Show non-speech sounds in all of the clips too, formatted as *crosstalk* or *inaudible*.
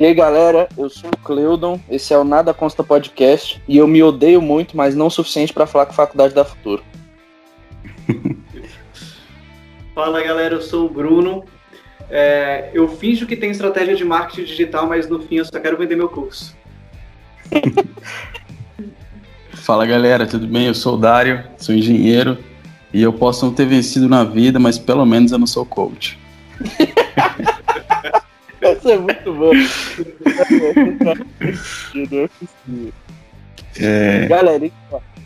E aí, galera, eu sou o Cleudon, esse é o Nada Consta Podcast, e eu me odeio muito, mas não o suficiente para falar com a Faculdade da Futuro. *laughs* Fala, galera, eu sou o Bruno. É, eu finjo que tem estratégia de marketing digital, mas no fim eu só quero vender meu curso. *laughs* Fala, galera, tudo bem? Eu sou o Dário, sou engenheiro, e eu posso não ter vencido na vida, mas pelo menos eu não sou coach. *laughs* Essa é muito boa. É, Galera,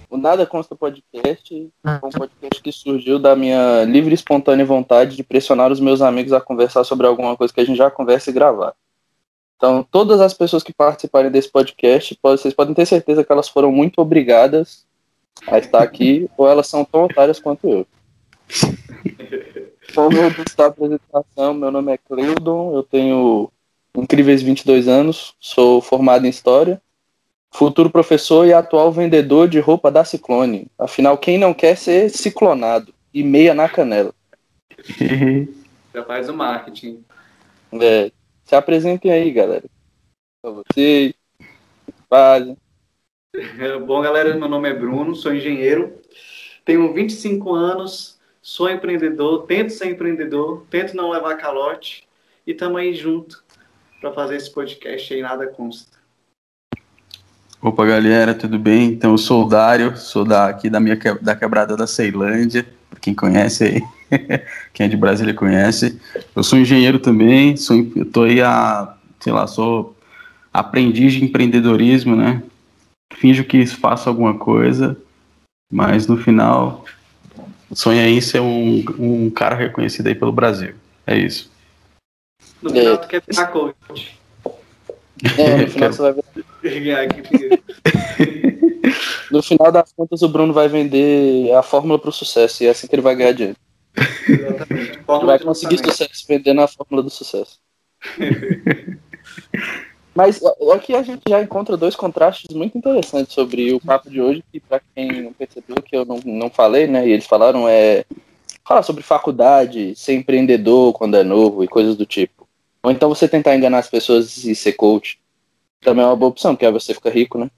o Nada Consta Podcast é um podcast que surgiu da minha livre e espontânea vontade de pressionar os meus amigos a conversar sobre alguma coisa que a gente já conversa e gravar. Então, todas as pessoas que participarem desse podcast, vocês podem ter certeza que elas foram muito obrigadas a estar aqui, ou elas são tão otárias quanto eu. *laughs* Como eu disse apresentação, meu nome é Cleudon, eu tenho incríveis 22 anos, sou formado em História, futuro professor e atual vendedor de roupa da Ciclone. Afinal, quem não quer ser ciclonado? E meia na canela. Já faz o marketing. É, se apresentem aí, galera. Pra vocês. Fazem. *laughs* Bom, galera, meu nome é Bruno, sou engenheiro, tenho 25 anos, sou empreendedor, tento ser empreendedor, tento não levar calote e tamo aí junto para fazer esse podcast aí, nada consta. Opa, galera, tudo bem? Então, eu sou o Dário, sou da, aqui da minha da quebrada da Ceilândia, pra quem conhece aí, *laughs* quem é de Brasília conhece. Eu sou engenheiro também, sou, eu tô aí a, sei lá, sou aprendiz de empreendedorismo, né? Finjo que faço alguma coisa, mas no final, o sonho é em ser um, um cara reconhecido aí pelo Brasil. É isso. No É. final, tu quer virar coach. É, no, *laughs* final você vai ver- *laughs* Ganhar aqui. no final das contas, o Bruno vai vender a fórmula para o sucesso. E é assim que ele vai ganhar dinheiro. Exatamente. Ele vai conseguir sucesso vendendo a fórmula do sucesso. *laughs* Mas aqui a gente já encontra dois contrastes muito interessantes sobre o papo de hoje, que para quem não percebeu, que eu não, não falei, né? E eles falaram, é falar sobre faculdade, ser empreendedor quando é novo e coisas do tipo. Ou então você tentar enganar as pessoas e ser coach. Também é uma boa opção, porque aí você fica rico, né?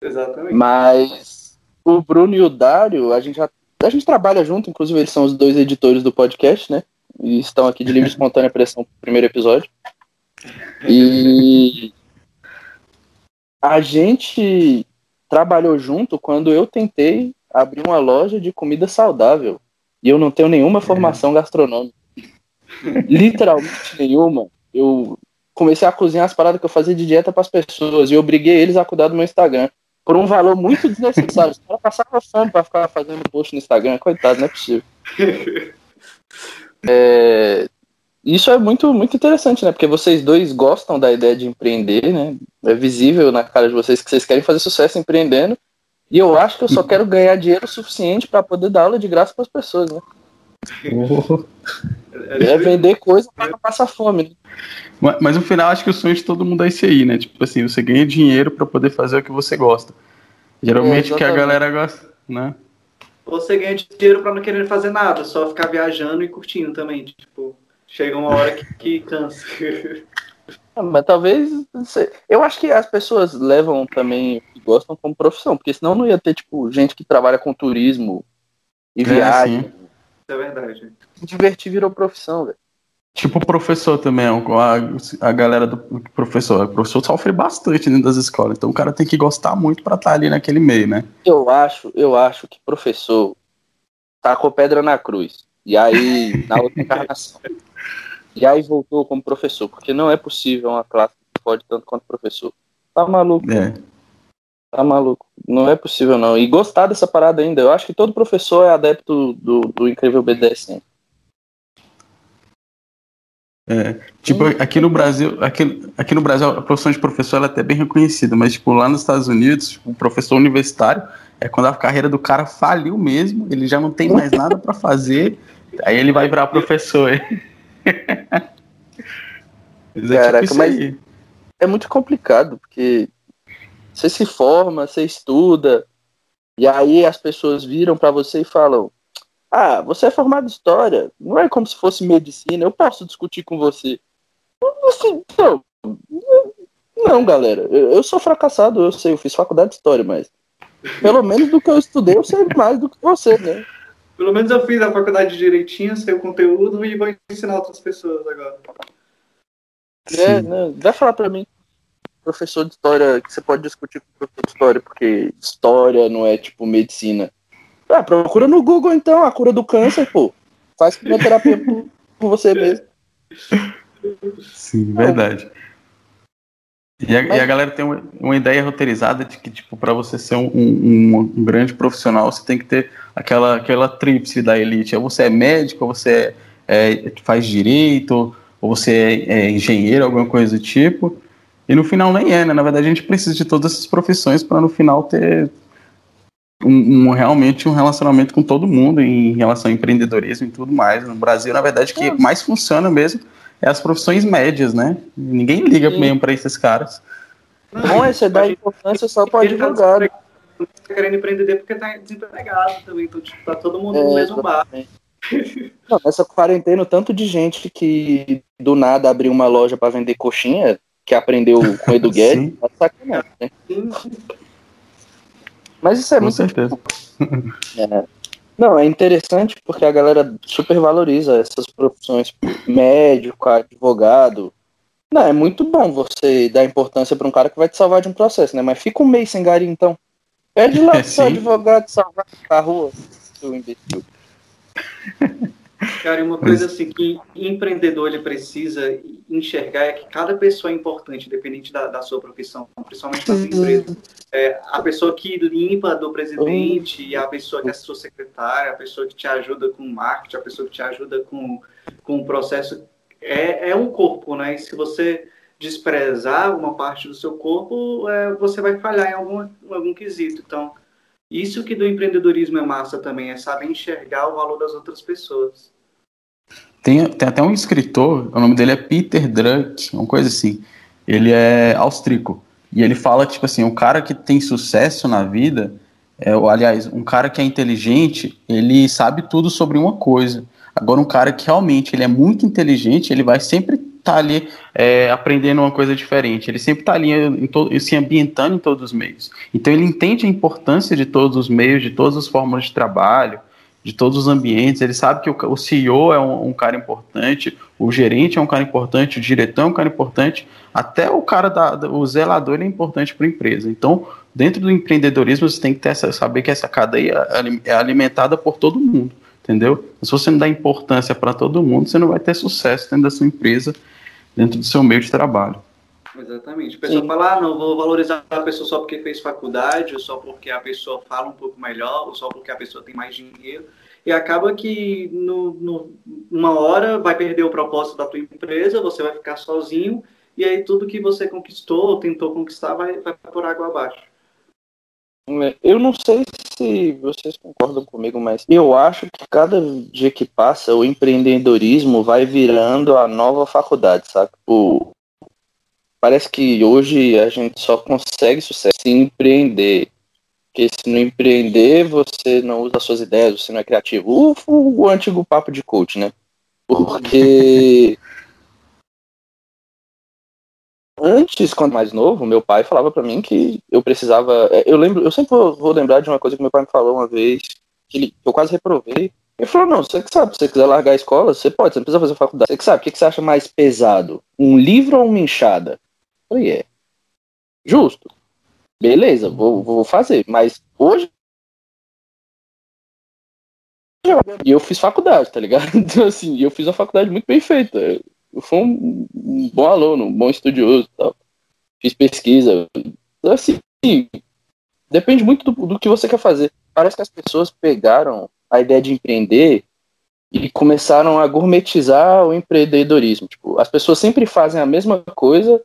Exatamente. Mas o Bruno e o Dário, a gente já a gente trabalha junto, inclusive eles são os dois editores do podcast, né? E estão aqui de livre e espontânea pressão pro primeiro episódio. E a gente trabalhou junto quando eu tentei abrir uma loja de comida saudável. E eu não tenho nenhuma formação gastronômica. Literalmente nenhuma. Eu comecei a cozinhar as paradas que eu fazia de dieta para as pessoas e eu obriguei eles a cuidar do meu Instagram por um valor muito desnecessário. Os caras passavam fome para ficar fazendo post no Instagram, coitado, não é possível. *laughs* É, Isso é muito, muito interessante, né? Porque vocês dois gostam da ideia de empreender, né? É visível na cara de vocês que vocês querem fazer sucesso empreendendo. E eu acho que eu só quero ganhar dinheiro suficiente para poder dar aula de graça para as pessoas, né? *laughs* É vender coisa para não passar fome. Né? Mas, mas no final, acho que o sonho de todo mundo é esse aí, né? Tipo assim, você ganha dinheiro pra poder fazer o que você gosta. Geralmente É, o que a galera gosta, né? Você ganha dinheiro pra não querer fazer nada, só ficar viajando e curtindo também. Tipo, chega uma hora que, que cansa. Ah, Mas talvez. não sei. Eu acho que as pessoas levam também o que gostam como profissão, porque senão não ia ter, tipo, gente que trabalha com turismo e É, viagem. sim. Isso é verdade. Divertir virou profissão, velho. Tipo o professor também, a, a galera do professor. O professor sofre bastante dentro das escolas, então o cara tem que gostar muito pra estar ali naquele meio, né? Eu acho, eu acho que professor tacou pedra na cruz. E aí, na outra encarnação. *laughs* E aí voltou como professor, porque não é possível uma classe que pode tanto quanto professor. Tá maluco, É. tá maluco. Não é possível, não. E gostar dessa parada ainda. Eu acho que todo professor é adepto do, do incrível BDSM. Tipo, aqui no Brasil, aqui, aqui no Brasil, a profissão de professor ela é até bem reconhecida, mas tipo, lá nos Estados Unidos, tipo, o professor universitário é quando a carreira do cara faliu mesmo, ele já não tem mais nada pra fazer, aí ele vai virar professor. *laughs* Mas é Caraca, tipo mas- é muito complicado, porque você se forma, você estuda, e aí as pessoas viram pra você e falam: Ah, você é formado em história, não é como se fosse medicina, eu posso discutir com você. Assim, não, Não, galera, eu sou fracassado, eu sei, eu fiz faculdade de história, mas pelo menos do que eu estudei, eu sei mais do que você, né? Pelo menos eu fiz a faculdade direitinho, sei o conteúdo e vou ensinar outras pessoas agora. É, né? Vai falar pra mim, professor de história, que você pode discutir com o professor de história, porque história não é tipo medicina. Ah, procura no Google então, a cura do câncer, pô. Faz quimioterapia por, *laughs* por você mesmo. Sim, verdade. E a, e a, galera tem uma, uma, ideia roteirizada de que, tipo, para você ser um, um, um, grande profissional, você tem que ter aquela, aquela tríplice da elite. Ou você é médico, ou você é, é, faz direito, ou você é, é, engenheiro, alguma coisa do tipo. E no final nem é, né? Na verdade, a gente precisa de todas essas profissões para no final ter um, realmente um relacionamento com todo mundo em relação ao empreendedorismo e tudo mais. No Brasil, na verdade, que mais funciona mesmo é as profissões médias, né? Ninguém liga Sim. mesmo para esses caras. Não, é você dá importância só para advogado. Tá querendo empreender porque tá desempregado também, então tipo, tá todo mundo é, no mesmo bar. Não, nessa quarentena, tanto de gente que do nada abriu uma loja para vender coxinha, que aprendeu com o Edu *laughs* Guedes, tá sacanagem, né? Mas isso é com muito. certeza. *laughs* É. Não, é interessante porque a galera super valoriza essas profissões, médico, advogado. Não, é muito bom você dar importância para um cara que vai te salvar de um processo, né? Mas fica um mês sem gari, então. Pede lá pro seu advogado salvar a rua, seu imbecil. *laughs* Cara, uma coisa assim que empreendedor ele precisa enxergar é que cada pessoa é importante, dependente da, da sua profissão, principalmente na sua empresa. É, a pessoa que limpa do presidente, a pessoa que é sua secretária, a pessoa que te ajuda com marketing, a pessoa que te ajuda com, com o processo, é, é um corpo, né? E se você desprezar uma parte do seu corpo, é, você vai falhar em algum, em algum quesito. Então, isso que do empreendedorismo é massa também, é saber enxergar o valor das outras pessoas. Tem, tem até um escritor, o nome dele é Peter Druck, uma coisa assim. Ele é austríaco. E ele fala, tipo assim, um cara que tem sucesso na vida, é, aliás, um cara que é inteligente, ele sabe tudo sobre uma coisa. Agora, um cara que realmente ele é muito inteligente, ele vai sempre tá ali é, aprendendo uma coisa diferente. Ele sempre está ali em se ambientando em todos os meios. Então, ele entende a importância de todos os meios, de todas as formas de trabalho, de todos os ambientes. Ele sabe que o, o CEO é um, um, cara importante, o gerente é um cara importante, o diretor é um cara importante, até o cara da, da o zelador é importante para a empresa. Então, dentro do empreendedorismo, você tem que ter essa, saber que essa cadeia é alimentada por todo mundo entendeu? Se você não dá importância para todo mundo, você não vai ter sucesso dentro da sua empresa, dentro do seu meio de trabalho. Exatamente. A pessoa Sim. fala, ah, não vou valorizar a pessoa só porque fez faculdade, ou só porque a pessoa fala um pouco melhor, ou só porque a pessoa tem mais dinheiro. E acaba que no, no, uma hora vai perder o propósito da tua empresa, você vai ficar sozinho, e aí tudo que você conquistou, ou tentou conquistar, vai, vai por água abaixo. É, eu não sei se vocês concordam comigo, mas eu acho que cada dia que passa o empreendedorismo vai virando a nova faculdade, sabe? O... Parece que hoje a gente só consegue sucesso se empreender. Porque se não empreender, você não usa suas ideias, você não é criativo. O, o antigo papo de coach, né? Porque *laughs* Antes, quando mais novo, meu pai falava para mim que eu precisava. É, eu lembro, eu sempre vou, lembrar de uma coisa que meu pai me falou uma vez, que, ele, eu quase reprovei. Ele falou: não, você que sabe, se você quiser largar a escola, você pode, você não precisa fazer faculdade. Você que sabe, o que você acha mais pesado? Um livro ou uma enxada? Eu falei: é. Justo. Beleza, vou, vou fazer. Mas hoje. E eu fiz faculdade, tá ligado? *laughs* Então, assim, eu fiz uma faculdade muito bem feita eu fui um, bom aluno, um bom estudioso tal. Fiz pesquisa. Assim, depende muito do, do que você quer fazer. Parece que as pessoas pegaram a ideia de empreender e começaram a gourmetizar o empreendedorismo. Tipo, as pessoas sempre fazem a mesma coisa,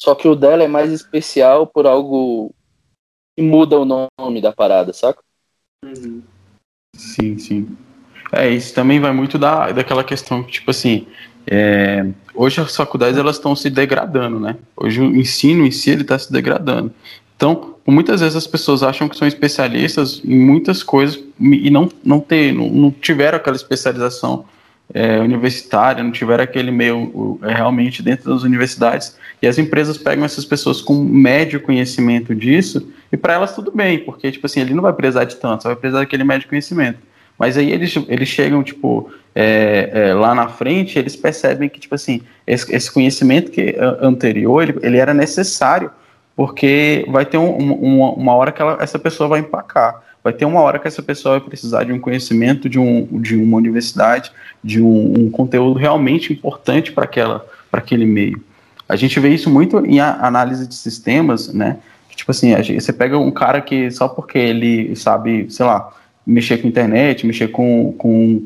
só que o dela é mais especial por algo que muda o nome da parada, saca? Uhum. Sim, sim. É, isso também vai muito da, daquela questão, tipo assim, é, hoje as faculdades elas estão se degradando, né? Hoje o ensino em si ele está se degradando. Então, muitas vezes as pessoas acham que são especialistas em muitas coisas e não não ter, não, não tiveram aquela especialização é, universitária, não tiveram aquele meio é, realmente dentro das universidades, e as empresas pegam essas pessoas com médio conhecimento disso, e para elas tudo bem, porque, tipo assim, ele não vai precisar de tanto, só vai precisar daquele médio conhecimento. Mas aí eles, eles chegam, tipo, é, é, lá na frente, eles percebem que, tipo assim, esse, esse conhecimento que anterior, ele, ele, era necessário, porque vai ter um, uma, uma hora que ela, essa pessoa vai empacar. Vai ter uma hora que essa pessoa vai precisar de um conhecimento de, um, de uma universidade, de um, um conteúdo realmente importante para aquele meio. A gente vê isso muito em análise de sistemas, né? Tipo assim, gente, você pega um cara que só porque ele sabe, sei lá, mexer com internet, mexer com, com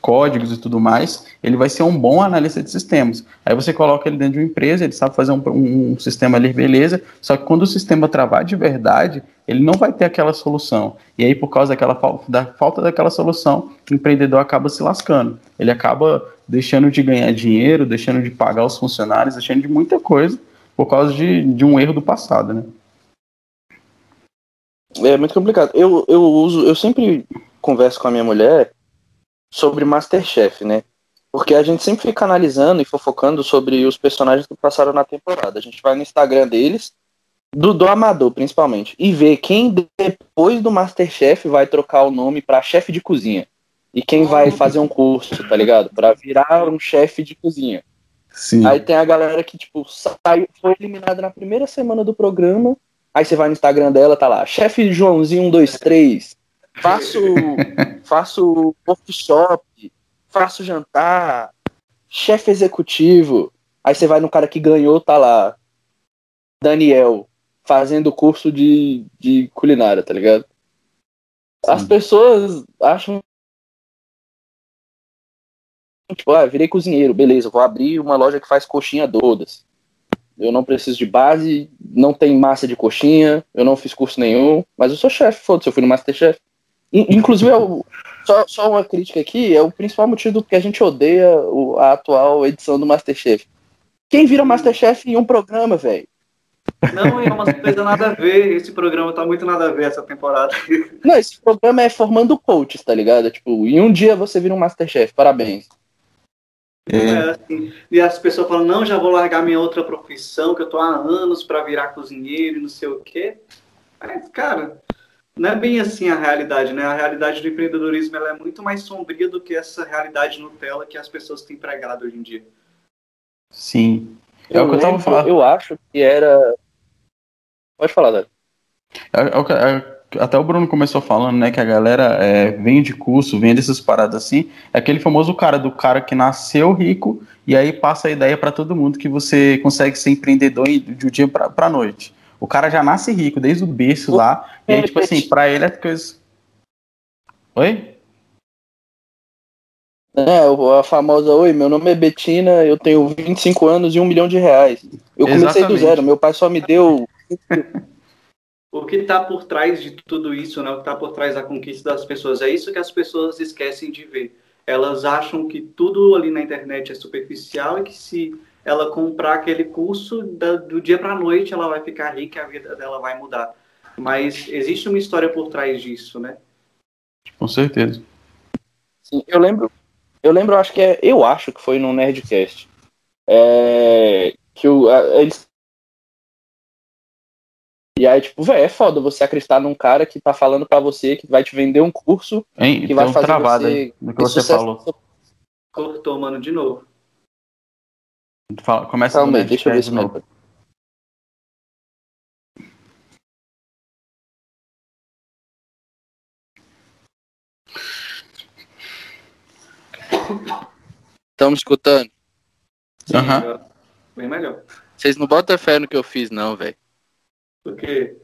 códigos e tudo mais, ele vai ser um bom analista de sistemas. Aí você coloca ele dentro de uma empresa, ele sabe fazer um, um, sistema ali, beleza, só que quando o sistema travar de verdade, ele não vai ter aquela solução. E aí, por causa daquela da falta daquela solução, o empreendedor acaba se lascando. Ele acaba deixando de ganhar dinheiro, deixando de pagar os funcionários, deixando de muita coisa, por causa de, de um erro do passado, né? É muito complicado. Eu, eu uso, eu sempre converso com a minha mulher sobre Masterchef, né? Porque a gente sempre fica analisando e fofocando sobre os personagens que passaram na temporada. A gente vai no Instagram deles, do, do Amador principalmente, e vê quem depois do Masterchef vai trocar o nome para chefe de cozinha. E quem vai fazer um curso, tá ligado? Para virar um chefe de cozinha. Sim. Aí tem a galera que, tipo, saiu, foi eliminada na primeira semana do programa. Aí você vai no Instagram dela, tá lá, chefe Joãozinho 123, faço, *laughs* faço workshop, faço jantar, chefe executivo. Aí você vai no cara que ganhou, tá lá, Daniel, fazendo curso de, de culinária, tá ligado? As pessoas acham. Tipo, ah, virei cozinheiro, beleza, vou abrir uma loja que faz coxinha todas. Eu não preciso de base, não tem massa de coxinha, eu não fiz curso nenhum, mas eu sou chefe, foda-se, eu fui no Masterchef. Inclusive, é só, só uma crítica aqui, é o principal motivo que a gente odeia o, a atual edição do Masterchef. Quem vira Masterchef em um programa, velho? Não, é uma coisa nada a ver. Esse programa tá muito nada a ver essa temporada. Não, esse programa é formando coaches, tá ligado? Tipo, em um dia você vira um Masterchef, parabéns. É. É, assim, e as pessoas falam, não, já vou largar minha outra profissão, que eu tô há anos para virar cozinheiro e não sei o quê. Mas, cara, não é bem assim a realidade, né? A realidade do empreendedorismo ela é muito mais sombria do que essa realidade Nutella que as pessoas têm pregado hoje em dia. Sim. É eu o que eu tava falando. Eu acho que era. Pode falar, Dário. É, é, é, até o Bruno começou falando, né, que a galera é, vende curso, vende essas paradas assim. É aquele famoso cara do cara que nasceu rico e aí passa a ideia para todo mundo que você consegue ser empreendedor de um dia pra, pra noite. O cara já nasce rico, desde o berço lá. E aí, tipo assim, pra ele é coisa. Oi? É, a famosa, oi, meu nome é Betina, eu tenho 25 anos e um milhão de reais. Eu comecei Exatamente. do zero, meu pai só me deu. *laughs* o que está por trás de tudo isso, né? O que está por trás da conquista das pessoas? É isso que as pessoas esquecem de ver. Elas acham que tudo ali na internet é superficial e que se ela comprar aquele curso, da, do dia para a noite ela vai ficar rica, a vida dela vai mudar. Mas existe uma história por trás disso, né? Com certeza. Sim, eu lembro, eu lembro, acho que é, eu acho que foi no Nerdcast, é, que o, a, eles e aí, tipo, velho, é foda você acreditar num cara que tá falando para você que vai te vender um curso hein, que vai fazer travado você... do que você falou. Cortou, mano, de novo. Fala, começa Calma aí, deixa eu ver se novo. Estamos escutando? Aham. Uhum. Bem melhor. Vocês não botam fé no que eu fiz, não, velho. Por quê?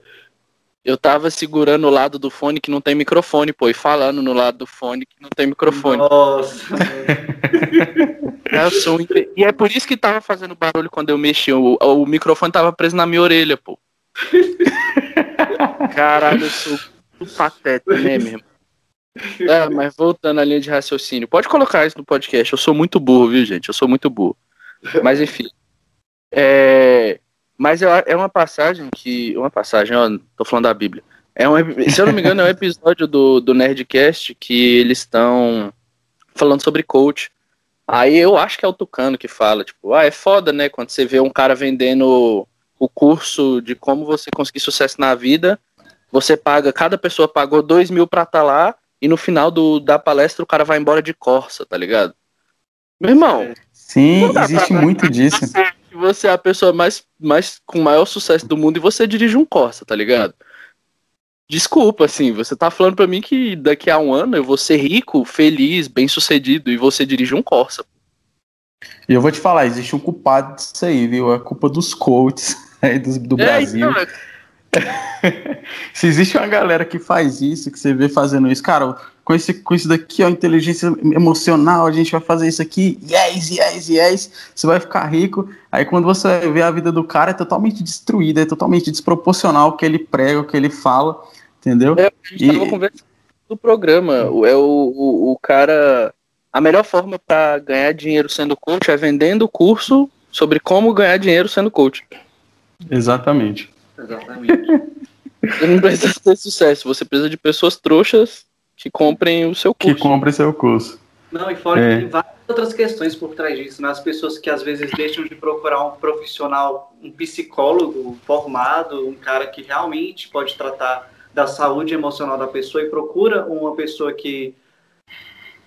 Eu tava segurando o lado do fone que não tem microfone, pô, e falando no lado do fone que não tem microfone. Nossa. *laughs* é, sou... E é por isso que tava fazendo barulho quando eu mexi. O, o microfone tava preso na minha orelha, pô. *laughs* Caralho, eu sou patético, né, mesmo? É, mas voltando à linha de raciocínio, pode colocar isso no podcast. Eu sou muito burro, viu, gente? Eu sou muito burro. Mas enfim. É, mas é uma passagem que. Uma passagem, ó, tô falando da Bíblia. É um, se eu não me engano, é um episódio do, do Nerdcast que eles estão falando sobre coach. Aí eu acho que é o Tucano que fala, tipo, ah, é foda, né? Quando você vê um cara vendendo o curso de como você conseguir sucesso na vida, você paga, cada pessoa pagou dois mil pra estar tá lá, e no final do, da palestra o cara vai embora de Corsa, tá ligado? Meu irmão. Sim, existe muito disso. *laughs* Você, você é a pessoa mais, mais com maior sucesso do mundo e você dirige um Corsa, tá ligado? Desculpa, assim, você tá falando pra mim que daqui a um ano eu vou ser rico, feliz, bem sucedido e você dirige um Corsa. E eu vou te falar, existe um culpado disso aí, viu? É culpa dos coaches *laughs* aí do, do é, Brasil. Então, *laughs* Se existe uma galera que faz isso, que você vê fazendo isso, cara, com, esse, com isso daqui, ó, inteligência emocional, a gente vai fazer isso aqui, yes, yes, yes, você vai ficar rico. Aí quando você vê a vida do cara, é totalmente destruída, é totalmente desproporcional o que ele prega, o que ele fala, entendeu? É, a gente e... tava conversando do programa, é o, o, o cara. A melhor forma para ganhar dinheiro sendo coach é vendendo o curso sobre como ganhar dinheiro sendo coach. Exatamente. Exatamente. Você *laughs* não precisa ter sucesso, você precisa de pessoas trouxas que comprem o seu curso. Que comprem seu curso. Não, e fora é. que tem várias outras questões por trás disso, né? As pessoas que às vezes deixam de procurar um profissional, um psicólogo formado, um cara que realmente pode tratar da saúde emocional da pessoa e procura uma pessoa que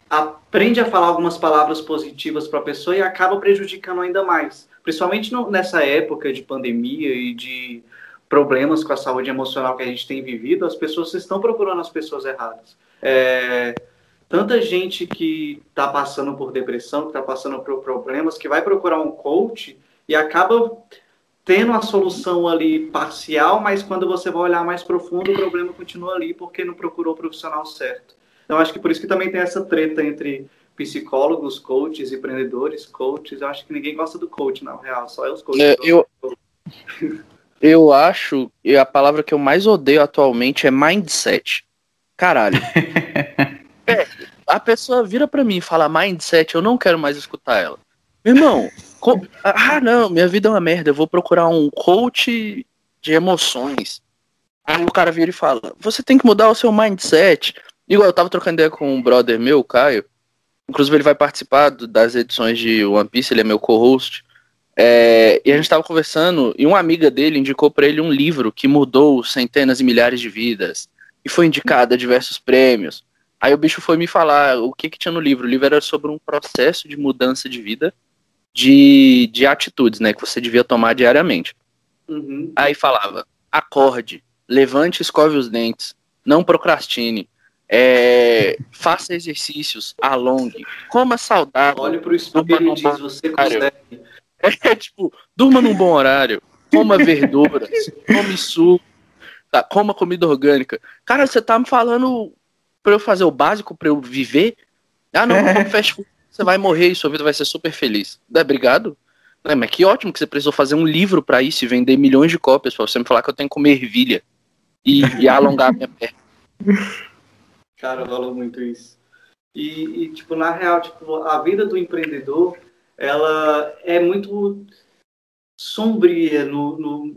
aprende a falar algumas palavras positivas para a pessoa e acaba prejudicando ainda mais. Principalmente no, nessa época de pandemia e de problemas com a saúde emocional que a gente tem vivido, as pessoas estão procurando as pessoas erradas. É, tanta gente que está passando por depressão, que está passando por problemas, que vai procurar um coach e acaba tendo a solução ali parcial, mas quando você vai olhar mais profundo, o problema continua ali porque não procurou o profissional certo. Então, acho que por isso que também tem essa treta entre psicólogos, coaches, empreendedores, coaches. Eu acho que ninguém gosta do coach, na real, só é os coaches. É, eu, *laughs* eu acho, e a palavra que eu mais odeio atualmente é mindset. Caralho. *laughs* é, a pessoa vira para mim e fala mindset, eu não quero mais escutar ela. Meu irmão, co... ah não, minha vida é uma merda, eu vou procurar um coach de emoções. Aí o cara vira e fala, você tem que mudar o seu mindset. Igual eu tava trocando ideia com um brother meu, Caio. Inclusive ele vai participar das edições de One Piece, ele é meu co-host. É, e a gente estava conversando e uma amiga dele indicou para ele um livro que mudou centenas e milhares de vidas e foi indicado a diversos prêmios. Aí o bicho foi me falar o que, que tinha no livro. O livro era sobre um processo de mudança de vida, de, de atitudes, né, que você devia tomar diariamente. Uhum. Aí falava: acorde, levante, escove os dentes, não procrastine, é, faça exercícios, alongue, coma saudável. Olhe para o espelho e diz: você consegue. *laughs* É tipo, durma num bom horário, coma *laughs* verduras, come suco, tá, coma comida orgânica. Cara, você tá me falando pra eu fazer o básico, pra eu viver? Ah, não, come fast food. Você vai morrer e sua vida vai ser super feliz. É, obrigado. É, mas que ótimo que você precisou fazer um livro para isso e vender milhões de cópias pra você me falar que eu tenho que comer ervilha e, e alongar a minha perna. *laughs* Cara, rola muito isso. E, e, tipo, na real, tipo, a vida do empreendedor ela é muito sombria no, no,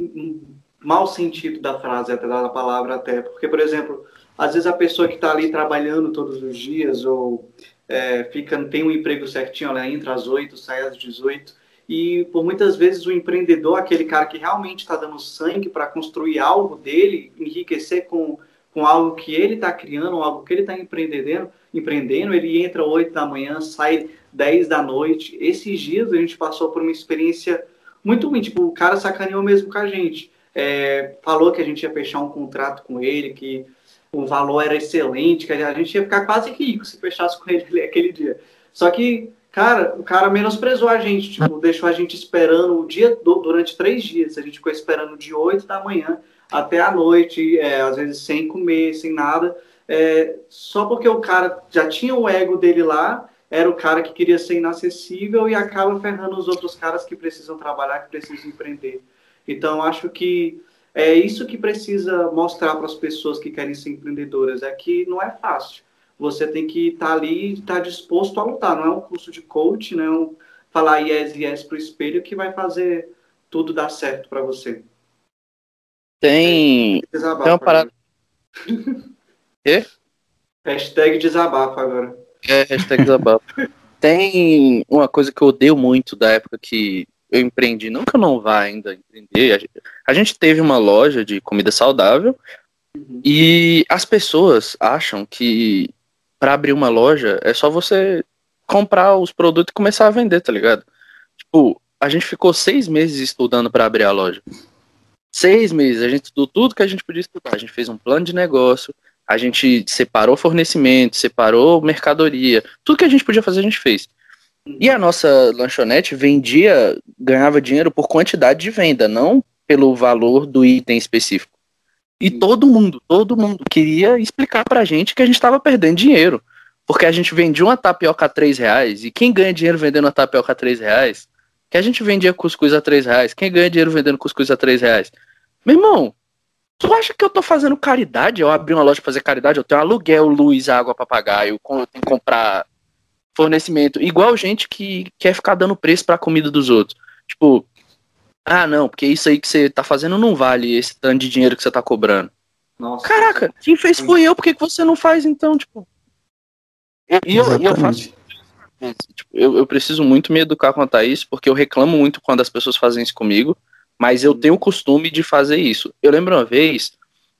no mau sentido da frase, até da palavra até. Porque, por exemplo, às vezes a pessoa que está ali trabalhando todos os dias ou é, fica, tem um emprego certinho, ela entra às 8, sai às 18, e por muitas vezes o empreendedor, aquele cara que realmente está dando sangue para construir algo dele, enriquecer com, com algo que ele está criando, algo que ele está empreendendo, empreendendo, ele entra 8 da manhã, sai 10 da noite. Esses dias a gente passou por uma experiência muito ruim, tipo, o cara sacaneou mesmo com a gente. É, falou que a gente ia fechar um contrato com ele, que o valor era excelente, que a gente ia ficar quase rico se fechasse com ele *laughs* aquele dia. Só que, cara, o cara menosprezou a gente, tipo, deixou a gente esperando o dia durante três dias. A gente ficou esperando de 8 da manhã até a noite, é, às vezes sem comer, sem nada, é, só porque o cara já tinha o ego dele lá era o cara que queria ser inacessível e acaba ferrando os outros caras que precisam trabalhar, que precisam empreender. Então, acho que é isso que precisa mostrar para as pessoas que querem ser empreendedoras, é que não é fácil. Você tem que estar tá ali e estar tá disposto a lutar. Não é um curso de coach, não é um falar yes, yes para o espelho que vai fazer tudo dar certo para você. Tem, tem uma parada... *laughs* Quê? Hashtag desabafo agora. É, hashtag desabafo. *laughs* Tem uma coisa que eu odeio muito da época que eu empreendi, não que eu não vá ainda empreender. A gente, a gente teve uma loja de comida saudável uhum. e as pessoas acham que para abrir uma loja é só você comprar os produtos e começar a vender, tá ligado? Tipo, a gente ficou seis meses estudando para abrir a loja. Seis meses, a gente estudou tudo que a gente podia estudar. A gente fez um plano de negócio, a gente separou fornecimento, separou mercadoria, tudo que a gente podia fazer a gente fez. E a nossa lanchonete vendia, ganhava dinheiro por quantidade de venda, não pelo valor do item específico. E todo mundo, todo mundo queria explicar pra gente que a gente estava perdendo dinheiro. Porque a gente vendia uma tapioca a 3 reais, e quem ganha dinheiro vendendo uma tapioca a 3 reais? Que a gente vendia cuscuz a 3 reais, quem ganha dinheiro vendendo cuscuz a 3 reais? Meu irmão, Tu acha que eu tô fazendo caridade? Eu abri uma loja pra fazer caridade, eu tenho aluguel, luz, água pra pagar, eu tenho que comprar fornecimento. Igual gente que quer ficar dando preço pra comida dos outros. Tipo, ah, não, porque isso aí que você tá fazendo não vale esse tanto de dinheiro que você tá cobrando. Nossa. Caraca, quem fez foi eu, por que você não faz então? Tipo. E eu, eu, faço. Tipo, eu, eu preciso muito me educar quanto a isso, porque eu reclamo muito quando as pessoas fazem isso comigo. Mas eu tenho o costume de fazer isso. Eu lembro uma vez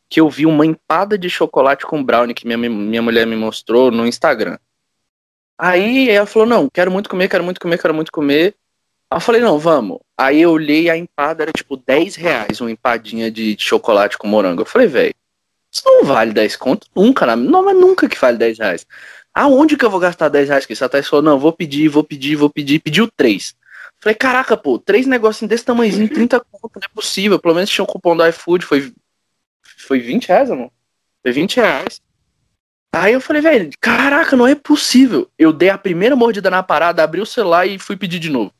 que eu vi uma empada de chocolate com brownie que minha, minha mulher me mostrou no Instagram. Aí ela falou, não, quero muito comer, quero muito comer, quero muito comer. Aí eu falei, não, vamos. Aí eu olhei a empada, era tipo 10 reais uma empadinha de, de chocolate com morango. Eu falei, velho, isso não vale 10 conto nunca, não, mas nunca que vale 10 reais. Aonde que eu vou gastar 10 reais? Que Thaís falou, não, vou pedir, vou pedir, vou pedir. Pediu 3. Falei, caraca, pô, três negocinhos desse tamanhozinho, 30 conto, não é possível. Pelo menos tinha um cupom do iFood, foi, foi 20 reais, amor? Foi 20 reais. Aí eu falei, velho, caraca, não é possível. Eu dei a primeira mordida na parada, abri o celular e fui pedir de novo.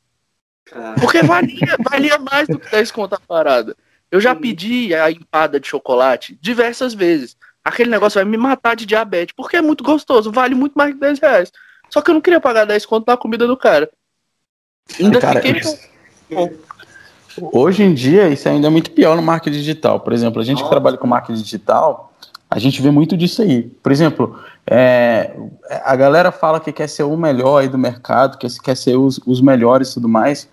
Caraca. Porque valia, *laughs* valia mais do que 10 conto a parada. Eu já pedi a empada de chocolate diversas vezes. Aquele negócio vai me matar de diabetes, porque é muito gostoso, vale muito mais que 10 reais. Só que eu não queria pagar 10 conto na comida do cara. Ainda cara, fiquei. Hoje em dia, isso ainda é muito pior no marketing digital. Por exemplo, a gente Nossa. que trabalha com marketing digital, a gente vê muito disso aí. Por exemplo, é, a galera fala que quer ser o melhor aí do mercado, que quer ser os, os melhores e tudo mais.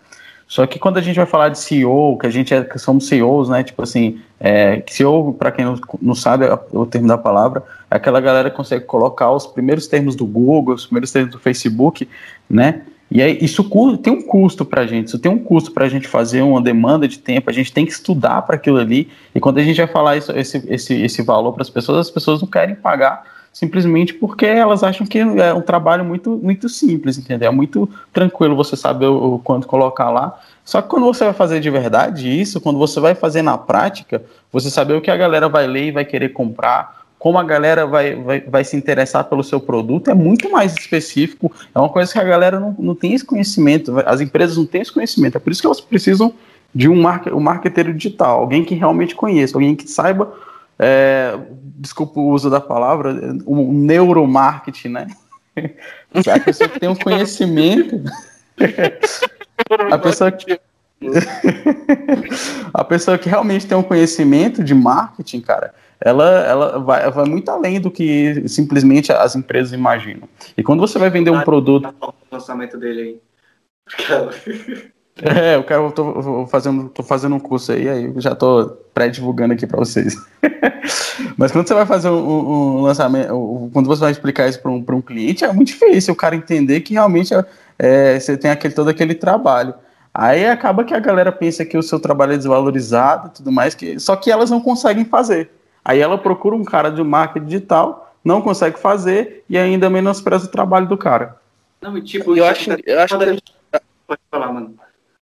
Só que quando a gente vai falar de CEO, que a gente é, que somos CEOs, né? Tipo assim, é, CEO, para quem não, não sabe é o termo da palavra, é aquela galera que consegue colocar os primeiros termos do Google, os primeiros termos do Facebook, né? E aí, isso tem um custo para a gente, isso tem um custo para a gente fazer uma demanda de tempo, a gente tem que estudar para aquilo ali, e quando a gente vai falar isso, esse, esse, esse valor para as pessoas, as pessoas não querem pagar simplesmente porque elas acham que é um trabalho muito, muito simples, entendeu? É muito tranquilo você saber o, o quanto colocar lá. Só que quando você vai fazer de verdade isso, quando você vai fazer na prática, você saber o que a galera vai ler e vai querer comprar, como a galera vai, vai, vai se interessar pelo seu produto é muito mais específico. É uma coisa que a galera não, não tem esse conhecimento, as empresas não têm esse conhecimento. É por isso que elas precisam de um, mar, um marketeiro digital, alguém que realmente conheça, alguém que saiba, é, desculpa o uso da palavra, o neuromarketing, né? *laughs* A pessoa que tem um conhecimento. a pessoa que. *laughs* *laughs* a pessoa que realmente tem um conhecimento de marketing, cara, ela, ela vai, vai muito além do que simplesmente as empresas imaginam. E quando você vai vender um produto. O lançamento dele aí. *laughs* É, eu quero, eu tô fazendo, tô fazendo um curso aí, aí já tô pré-divulgando aqui para vocês. *laughs* Mas quando você vai fazer um, um lançamento, quando você vai explicar isso para um, um cliente, é muito difícil o cara entender que realmente é, é, você tem aquele, todo aquele trabalho. Aí acaba que a galera pensa que o seu trabalho é desvalorizado e tudo mais, que, só que elas não conseguem fazer. Aí ela procura um cara de marketing digital, não consegue fazer e ainda menospreza o trabalho do cara. Não, e tipo, eu acho, eu acho que pode falar, mano.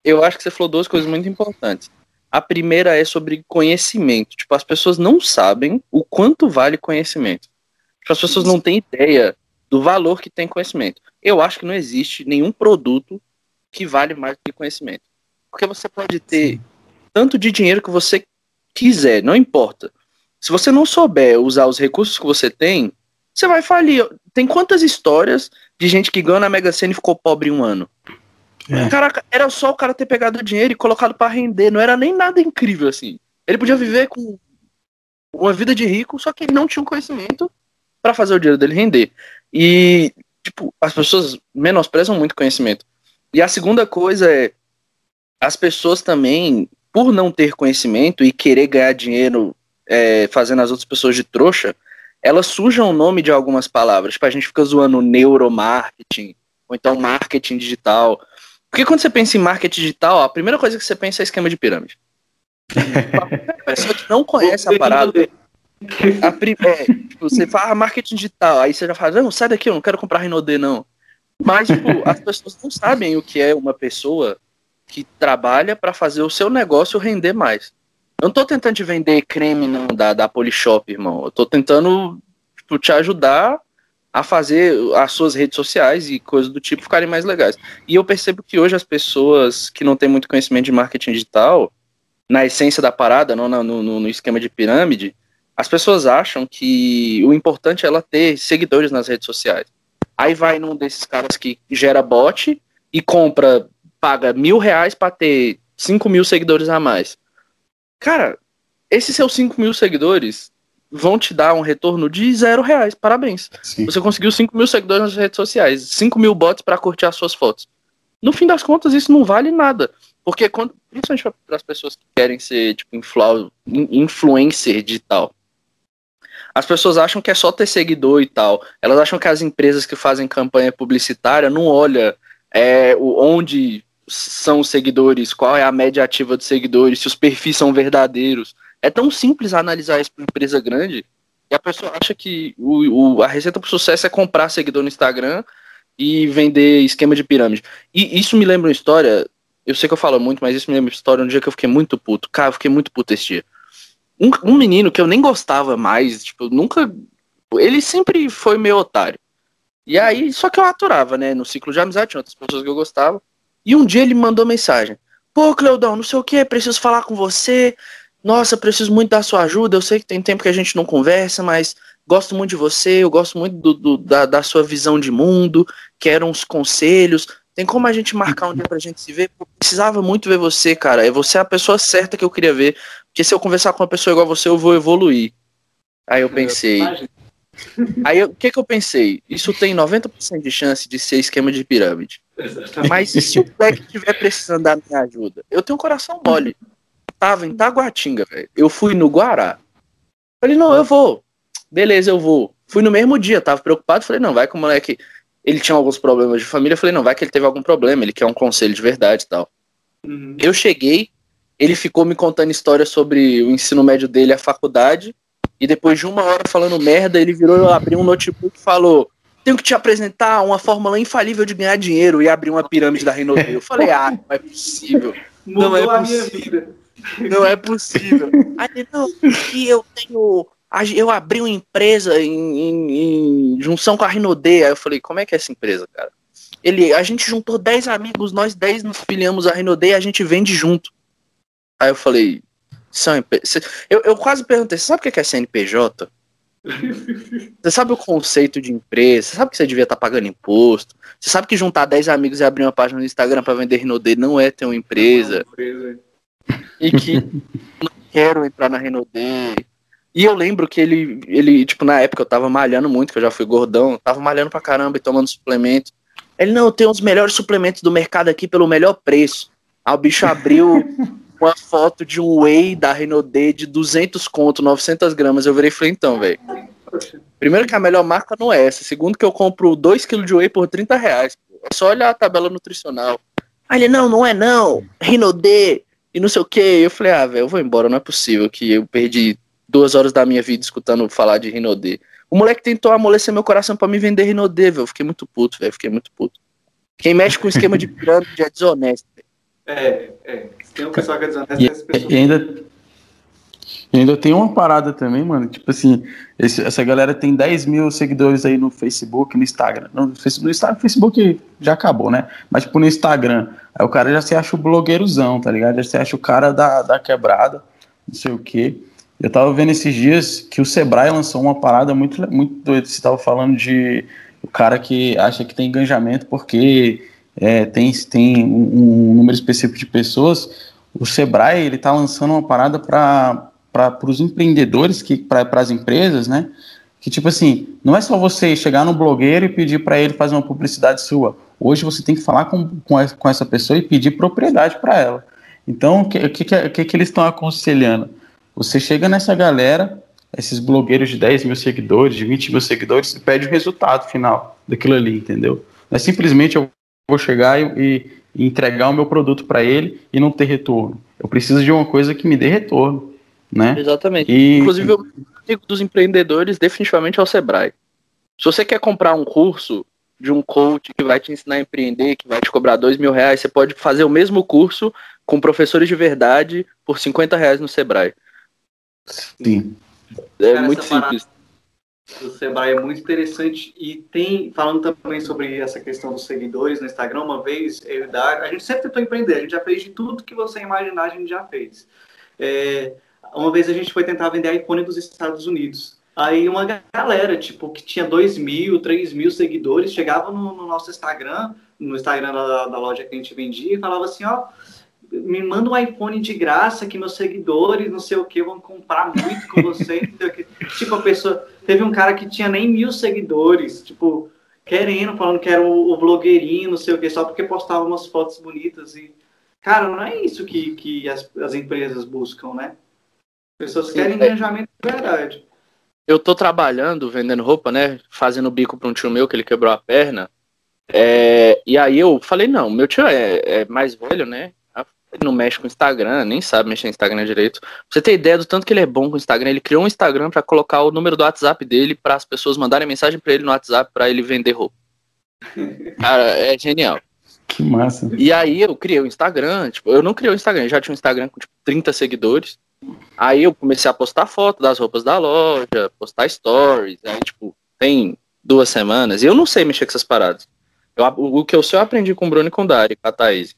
Eu acho que você falou duas coisas muito importantes. A primeira é sobre conhecimento. Tipo, as pessoas não sabem o quanto vale conhecimento. Tipo, as pessoas não têm ideia do valor que tem conhecimento. Eu acho que não existe nenhum produto que vale mais do que conhecimento. Porque você pode ter Sim. tanto de dinheiro que você quiser, não importa. Se você não souber usar os recursos que você tem, você vai falir. Tem quantas histórias de gente que ganhou na Mega Sena e ficou pobre um ano? É. Caraca, era só o cara ter pegado o dinheiro e colocado para render, não era nem nada incrível assim. Ele podia viver com uma vida de rico, só que ele não tinha um conhecimento para fazer o dinheiro dele render. E tipo, as pessoas menosprezam muito conhecimento. E a segunda coisa é, as pessoas também, por não ter conhecimento e querer ganhar dinheiro é, fazendo as outras pessoas de trouxa, elas sujam o nome de algumas palavras. Tipo, a gente fica zoando neuromarketing, ou então marketing digital. Porque quando você pensa em marketing digital, a primeira coisa que você pensa é esquema de pirâmide. *laughs* a pessoa que não conhece a parada. A é, tipo, você fala ah, marketing digital, aí você já fala, não, sai daqui, eu não quero comprar Rinode, não. Mas, tipo, as pessoas não sabem o que é uma pessoa que trabalha para fazer o seu negócio render mais. Não tô tentando te vender creme não, da, da Polishop, irmão. Eu tô tentando tipo, te ajudar a fazer as suas redes sociais e coisas do tipo ficarem mais legais. E eu percebo que hoje as pessoas que não têm muito conhecimento de marketing digital, na essência da parada, não no, no, no esquema de pirâmide, as pessoas acham que o importante é ela ter seguidores nas redes sociais. Aí vai num desses caras que gera bot e compra, paga mil reais para ter cinco mil seguidores a mais. Cara, esses seus cinco mil seguidores vão te dar um retorno de zero reais. Parabéns. Sim. Você conseguiu 5 mil seguidores nas redes sociais, 5 mil bots para curtir as suas fotos. No fim das contas, isso não vale nada. Porque, quando, principalmente para as pessoas que querem ser tipo, influ, influencer digital, as pessoas acham que é só ter seguidor e tal. Elas acham que as empresas que fazem campanha publicitária não olham é, onde são os seguidores, qual é a média ativa dos seguidores, se os perfis são verdadeiros. É tão simples analisar isso para uma empresa grande e a pessoa acha que o, o, a receita para o sucesso é comprar seguidor no Instagram e vender esquema de pirâmide. E isso me lembra uma história, eu sei que eu falo muito, mas isso me lembra uma história um dia que eu fiquei muito puto. Cara, eu fiquei muito puto esse dia. Um, um menino que eu nem gostava mais, tipo, nunca. Ele sempre foi meio otário. E aí, só que eu aturava, né? No ciclo de amizade, tinha outras pessoas que eu gostava. E um dia ele me mandou mensagem. Pô, Cleudão, não sei o que, preciso falar com você. Nossa, preciso muito da sua ajuda. Eu sei que tem tempo que a gente não conversa, mas gosto muito de você, eu gosto muito do, do, da, da, sua visão de mundo, quero uns conselhos. Tem como a gente marcar um dia pra gente se ver? Eu precisava muito ver você, cara. É você a pessoa certa que eu queria ver. Porque se eu conversar com uma pessoa igual a você, eu vou evoluir. Aí eu pensei. Aí o que, que eu pensei? Isso tem 90% de chance de ser esquema de pirâmide. Exatamente. Mas se o Black estiver precisando da minha ajuda? Eu tenho um coração mole tava em Taguatinga, velho. Eu fui no Guará. Falei, não, eu vou. Beleza, eu vou. Fui no mesmo dia, tava preocupado. Falei, não, vai com o moleque. Ele tinha alguns problemas de família. Falei, não, vai que ele teve algum problema. Ele quer um conselho de verdade e tal. Uhum. Eu cheguei, ele ficou me contando histórias sobre o ensino médio dele, a faculdade. E depois de uma hora falando merda, ele virou, abriu um notebook e falou: Tenho que te apresentar uma fórmula infalível de ganhar dinheiro e abrir uma pirâmide da Renault. Eu falei: Ah, não é possível. Mudou não é a minha vida. Não é possível. Aí, não, que eu tenho. Eu abri uma empresa em, em, em junção com a Rinode. Aí eu falei, como é que é essa empresa, cara? Ele, a gente juntou 10 amigos, nós 10 nos filiamos a Rinode e a gente vende junto. Aí eu falei, são eu, eu quase perguntei, sabe o que é CNPJ? Você sabe o conceito de empresa? Você sabe que você devia estar tá pagando imposto? Você sabe que juntar 10 amigos e abrir uma página no Instagram para vender Rinode não é ter uma empresa? Não é uma empresa e que não quero entrar na Renault D. E eu lembro que ele, ele, tipo, na época eu tava malhando muito, que eu já fui gordão, tava malhando pra caramba e tomando suplemento. Ele, não, tenho os melhores suplementos do mercado aqui pelo melhor preço. Aí o bicho abriu *laughs* uma foto de um whey da Renault D de 200 conto, 900 gramas. Eu virei e falei, então, velho. Primeiro que a melhor marca não é essa. Segundo que eu compro 2 kg de whey por 30 reais. É só olhar a tabela nutricional. Aí ele, não, não é não. D, e não sei o que. Eu falei, ah, velho, eu vou embora, não é possível que eu perdi duas horas da minha vida escutando falar de Rinodê. O moleque tentou amolecer meu coração para me vender Rinodê, velho. Fiquei muito puto, velho. Fiquei muito puto. Quem mexe com esquema de pirâmide é desonesto. É, é. Tem um pessoal que é desonesto, e, e ainda e ainda tem uma parada também, mano. Tipo assim, esse, essa galera tem 10 mil seguidores aí no Facebook, no Instagram. No, no Instagram, Facebook já acabou, né? Mas tipo no Instagram. Aí o cara já se acha o blogueirozão, tá ligado? Já se acha o cara da, da quebrada, não sei o quê. Eu tava vendo esses dias que o Sebrae lançou uma parada muito, muito doida. Você tava falando de o cara que acha que tem engajamento porque é, tem, tem um, um número específico de pessoas. O Sebrae ele tá lançando uma parada para para os empreendedores, que para as empresas, né? que tipo assim, não é só você chegar no blogueiro e pedir para ele fazer uma publicidade sua. Hoje você tem que falar com, com, essa pessoa e pedir propriedade para ela. Então, o que, que, que, que eles estão aconselhando? Você chega nessa galera, esses blogueiros de 10 mil seguidores, de 20 mil seguidores, e pede o resultado final daquilo ali, entendeu? Não é simplesmente eu vou chegar e, e entregar o meu produto para ele e não ter retorno. Eu preciso de uma coisa que me dê retorno, né? Exatamente. E... Inclusive, o amigo dos empreendedores definitivamente é o Sebrae. Se você quer comprar um curso de um coach que vai te ensinar a empreender, que vai te cobrar dois mil reais, você pode fazer o mesmo curso com professores de verdade por 50 reais no Sebrae. Sim. É Cara, muito simples. O Sebrae é muito interessante e tem, falando também sobre essa questão dos seguidores no Instagram, uma vez, eu e a gente sempre tentou empreender, a gente já fez de tudo que você imaginar, a gente já fez. É, uma vez a gente foi tentar vender iPhone dos Estados Unidos. Aí uma galera, tipo, que tinha 2 mil, 3 mil seguidores, chegava no, no nosso Instagram, no Instagram da, da, loja que a gente vendia, e falava assim, ó, me manda um iPhone de graça que meus seguidores, não sei o que, vão comprar muito com você. Tipo, a pessoa... Teve um cara que tinha nem mil seguidores, tipo, querendo, falando que era o, o blogueirinho, não sei o que, só porque postava umas fotos bonitas e... Cara, não é isso que, que as, as empresas buscam, né? Pessoas querem é. engajamento de verdade. Eu tô trabalhando, vendendo roupa, né? Fazendo bico para um tio meu que ele quebrou a perna. É, e aí eu falei, não, meu tio é, é, mais velho, né? Ele não mexe com Instagram, nem sabe mexer no Instagram direito. Pra você ter ideia do tanto que ele é bom com o Instagram, ele criou um Instagram para colocar o número do WhatsApp dele para as pessoas mandarem mensagem para ele no WhatsApp para ele vender roupa. *laughs* Cara, é genial. Que massa. E aí eu criei o Instagram, tipo, eu não criei o Instagram, eu já tinha um Instagram com tipo 30 seguidores. Aí eu comecei a postar foto das roupas da loja, postar stories, aí tipo, tem duas semanas, e eu não sei mexer com essas paradas. Eu, o que eu eu aprendi com o Bruno e com o Dari, com a Thaís.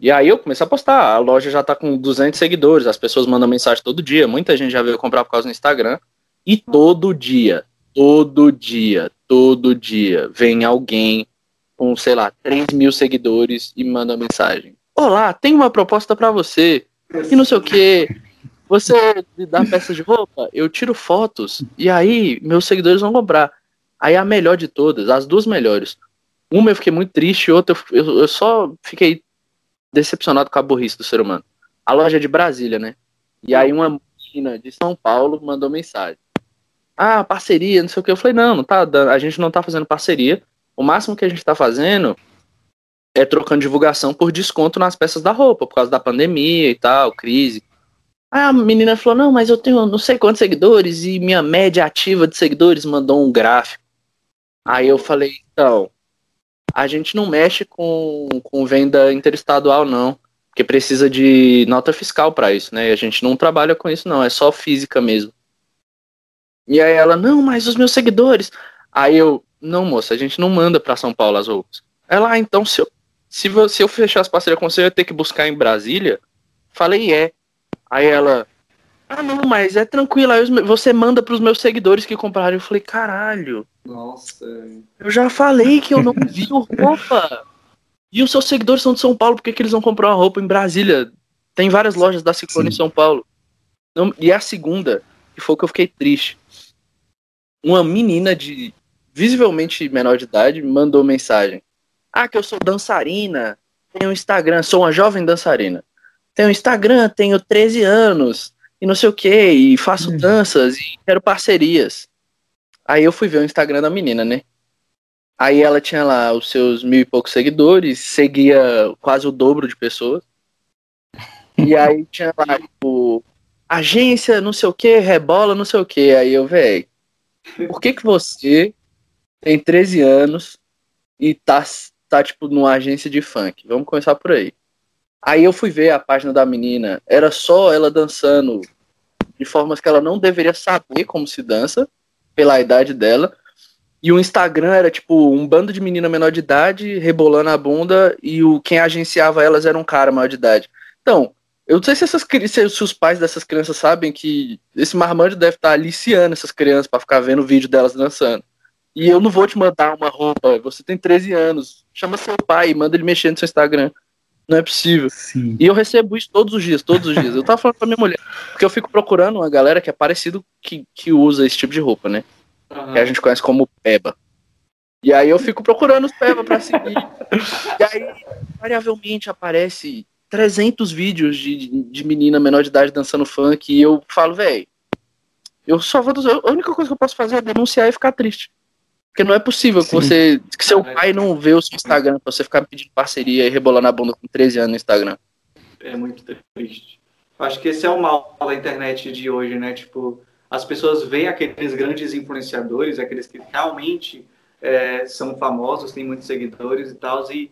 E aí eu comecei a postar, a loja já tá com 200 seguidores, as pessoas mandam mensagem todo dia, muita gente já veio comprar por causa do Instagram, e todo dia, todo dia, todo dia, vem alguém com, sei lá, 3 mil seguidores e manda mensagem. Olá, tem uma proposta para você, e não sei o que. Você dá peça de roupa, eu tiro fotos, e aí meus seguidores vão comprar. Aí a melhor de todas, as duas melhores. Uma eu fiquei muito triste, outra eu, eu só fiquei decepcionado com a burrice do ser humano. A loja é de Brasília, né? E aí uma menina de São Paulo mandou mensagem. Ah, parceria, não sei o que. Eu falei, não, não tá dando, a gente não tá fazendo parceria. O máximo que a gente tá fazendo é trocando divulgação por desconto nas peças da roupa, por causa da pandemia e tal, crise. Aí a menina falou, não, mas eu tenho não sei quantos seguidores e minha média ativa de seguidores mandou um gráfico. Aí eu falei, então, a gente não mexe com, com venda interestadual, não. Porque precisa de nota fiscal para isso, né? E a gente não trabalha com isso, não. É só física mesmo. E aí ela, não, mas os meus seguidores. Aí eu, não, moça, a gente não manda para São Paulo as roupas. Ela, ah, então se eu, se, se eu fechar as parcerias com você, eu ia ter que buscar em Brasília? Falei, é. Aí ela, ah, não, mas é tranquilo. Aí você manda pros meus seguidores que compraram. Eu falei, caralho. Nossa. Eu já falei que eu não vi roupa. E os seus seguidores são de São Paulo, por que, que eles vão comprar uma roupa em Brasília? Tem várias lojas da Ciclone em São Paulo. e a segunda, que foi que eu fiquei triste. Uma menina de visivelmente menor de idade me mandou mensagem. Ah, que eu sou dançarina, tenho Instagram, sou uma jovem dançarina. Tenho Instagram, tenho 13 anos, e não sei o que, e faço uhum. danças e quero parcerias. Aí eu fui ver o Instagram da menina, né? Aí ela tinha lá os seus mil e poucos seguidores, seguia quase o dobro de pessoas. E *laughs* aí tinha lá, tipo, agência, não sei o que, rebola, não sei o que. Aí eu, velho, por que que você tem 13 anos e tá, tá, tipo, numa agência de funk? Vamos começar por aí. Aí eu fui ver a página da menina, era só ela dançando de formas que ela não deveria saber como se dança, pela idade dela. E o Instagram era tipo um bando de menina menor de idade rebolando a bunda e o quem agenciava elas era um cara maior de idade. Então, eu não sei se, essas, se os pais dessas crianças sabem que esse marmanjo deve estar aliciando essas crianças para ficar vendo o vídeo delas dançando. E eu não vou te mandar uma roupa, você tem 13 anos, chama seu pai e manda ele mexer no seu Instagram. Não é possível. Sim. E eu recebo isso todos os dias, todos os dias. Eu tava falando pra minha mulher, porque eu fico procurando uma galera que é parecido que, que usa esse tipo de roupa, né? uhum. que a gente conhece como Peba. E aí eu fico procurando os Peba pra seguir. e aí, variavelmente, aparece 300 vídeos de, de menina menor de idade dançando funk e eu falo, velho, eu só vou. A única coisa que eu posso fazer é denunciar e ficar triste. Porque não é possível que você. que seu pai não vê o seu Instagram pra você ficar pedindo parceria e rebolando a bunda com 13 anos no Instagram. É muito triste. Acho que esse é o mal da internet de hoje, né? Tipo, as pessoas veem aqueles grandes influenciadores, aqueles que realmente é, são famosos, têm muitos seguidores e tal, e,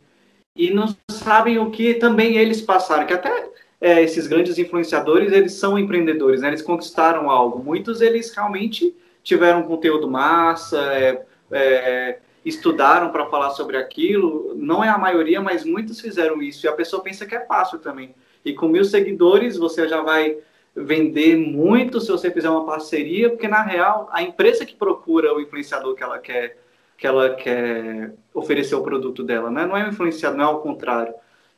e não sabem o que também eles passaram, que até é, esses grandes influenciadores, eles são empreendedores, né? Eles conquistaram algo. Muitos, eles realmente tiveram conteúdo massa, é, é, estudaram para falar sobre aquilo. Não é a maioria, mas muitos fizeram isso. E a pessoa pensa que é fácil também. E com mil seguidores, você já vai vender muito se você fizer uma parceria, porque na real, a empresa que procura o influenciador que ela quer que ela quer oferecer o produto dela, né? Não é o influenciador, não é ao contrário.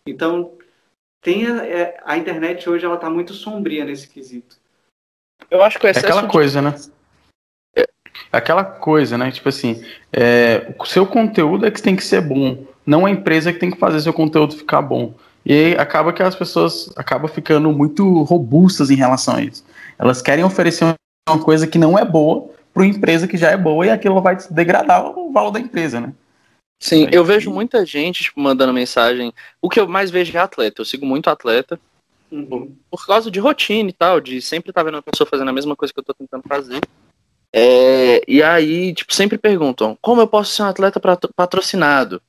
Então, tem a, é, a internet hoje ela tá muito sombria nesse quesito. Eu acho que é aquela coisa, né? Aquela coisa, né? Tipo assim, é, o seu conteúdo é que tem que ser bom, não a empresa que tem que fazer seu conteúdo ficar bom. E aí acaba que as pessoas acabam ficando muito robustas em relação a isso. Elas querem oferecer uma coisa que não é boa para uma empresa que já é boa e aquilo vai degradar o valor da empresa, né? Sim, eu vejo muita gente tipo, mandando mensagem. O que eu mais vejo é atleta. Eu sigo muito atleta. Uhum. Por causa de rotina e tal, de sempre estar tá vendo uma pessoa fazendo a mesma coisa que eu estou tentando fazer. É, e aí, tipo, sempre perguntam: como eu posso ser um atleta patrocinado?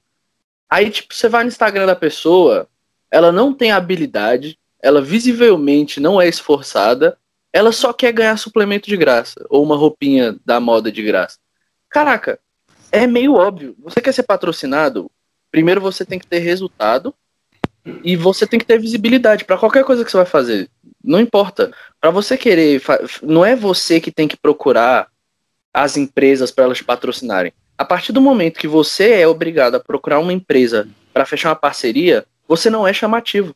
Aí, tipo, você vai no Instagram da pessoa, ela não tem habilidade, ela visivelmente não é esforçada, ela só quer ganhar suplemento de graça, ou uma roupinha da moda de graça. Caraca, é meio óbvio. Você quer ser patrocinado, primeiro você tem que ter resultado e você tem que ter visibilidade para qualquer coisa que você vai fazer. Não importa. Para você querer, não é você que tem que procurar as empresas para elas te patrocinarem. A partir do momento que você é obrigado a procurar uma empresa para fechar uma parceria, você não é chamativo.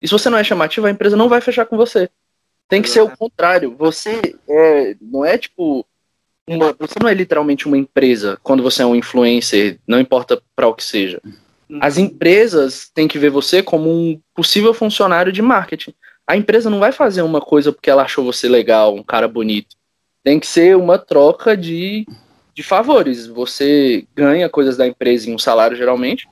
E se você não é chamativo, a empresa não vai fechar com você. Tem que ser o contrário. Você é, não é tipo uma, você não é literalmente uma empresa quando você é um influencer, não importa para o que seja. Uhum. As empresas têm que ver você como um possível funcionário de marketing. A empresa não vai fazer uma coisa porque ela achou você legal, um cara bonito. Tem que ser uma troca de, de favores. Você ganha coisas da empresa em um salário, geralmente,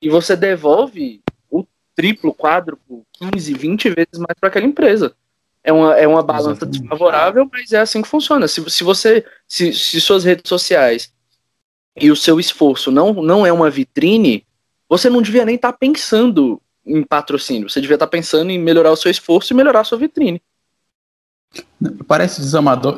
e você devolve o triplo, quádruplo, 15, 20 vezes mais para aquela empresa é uma, é uma balança Exatamente. desfavorável, mas é assim que funciona. Se, se você, se, se suas redes sociais e o seu esforço não, não é uma vitrine, você não devia nem estar tá pensando em patrocínio. Você devia estar tá pensando em melhorar o seu esforço e melhorar a sua vitrine. Parece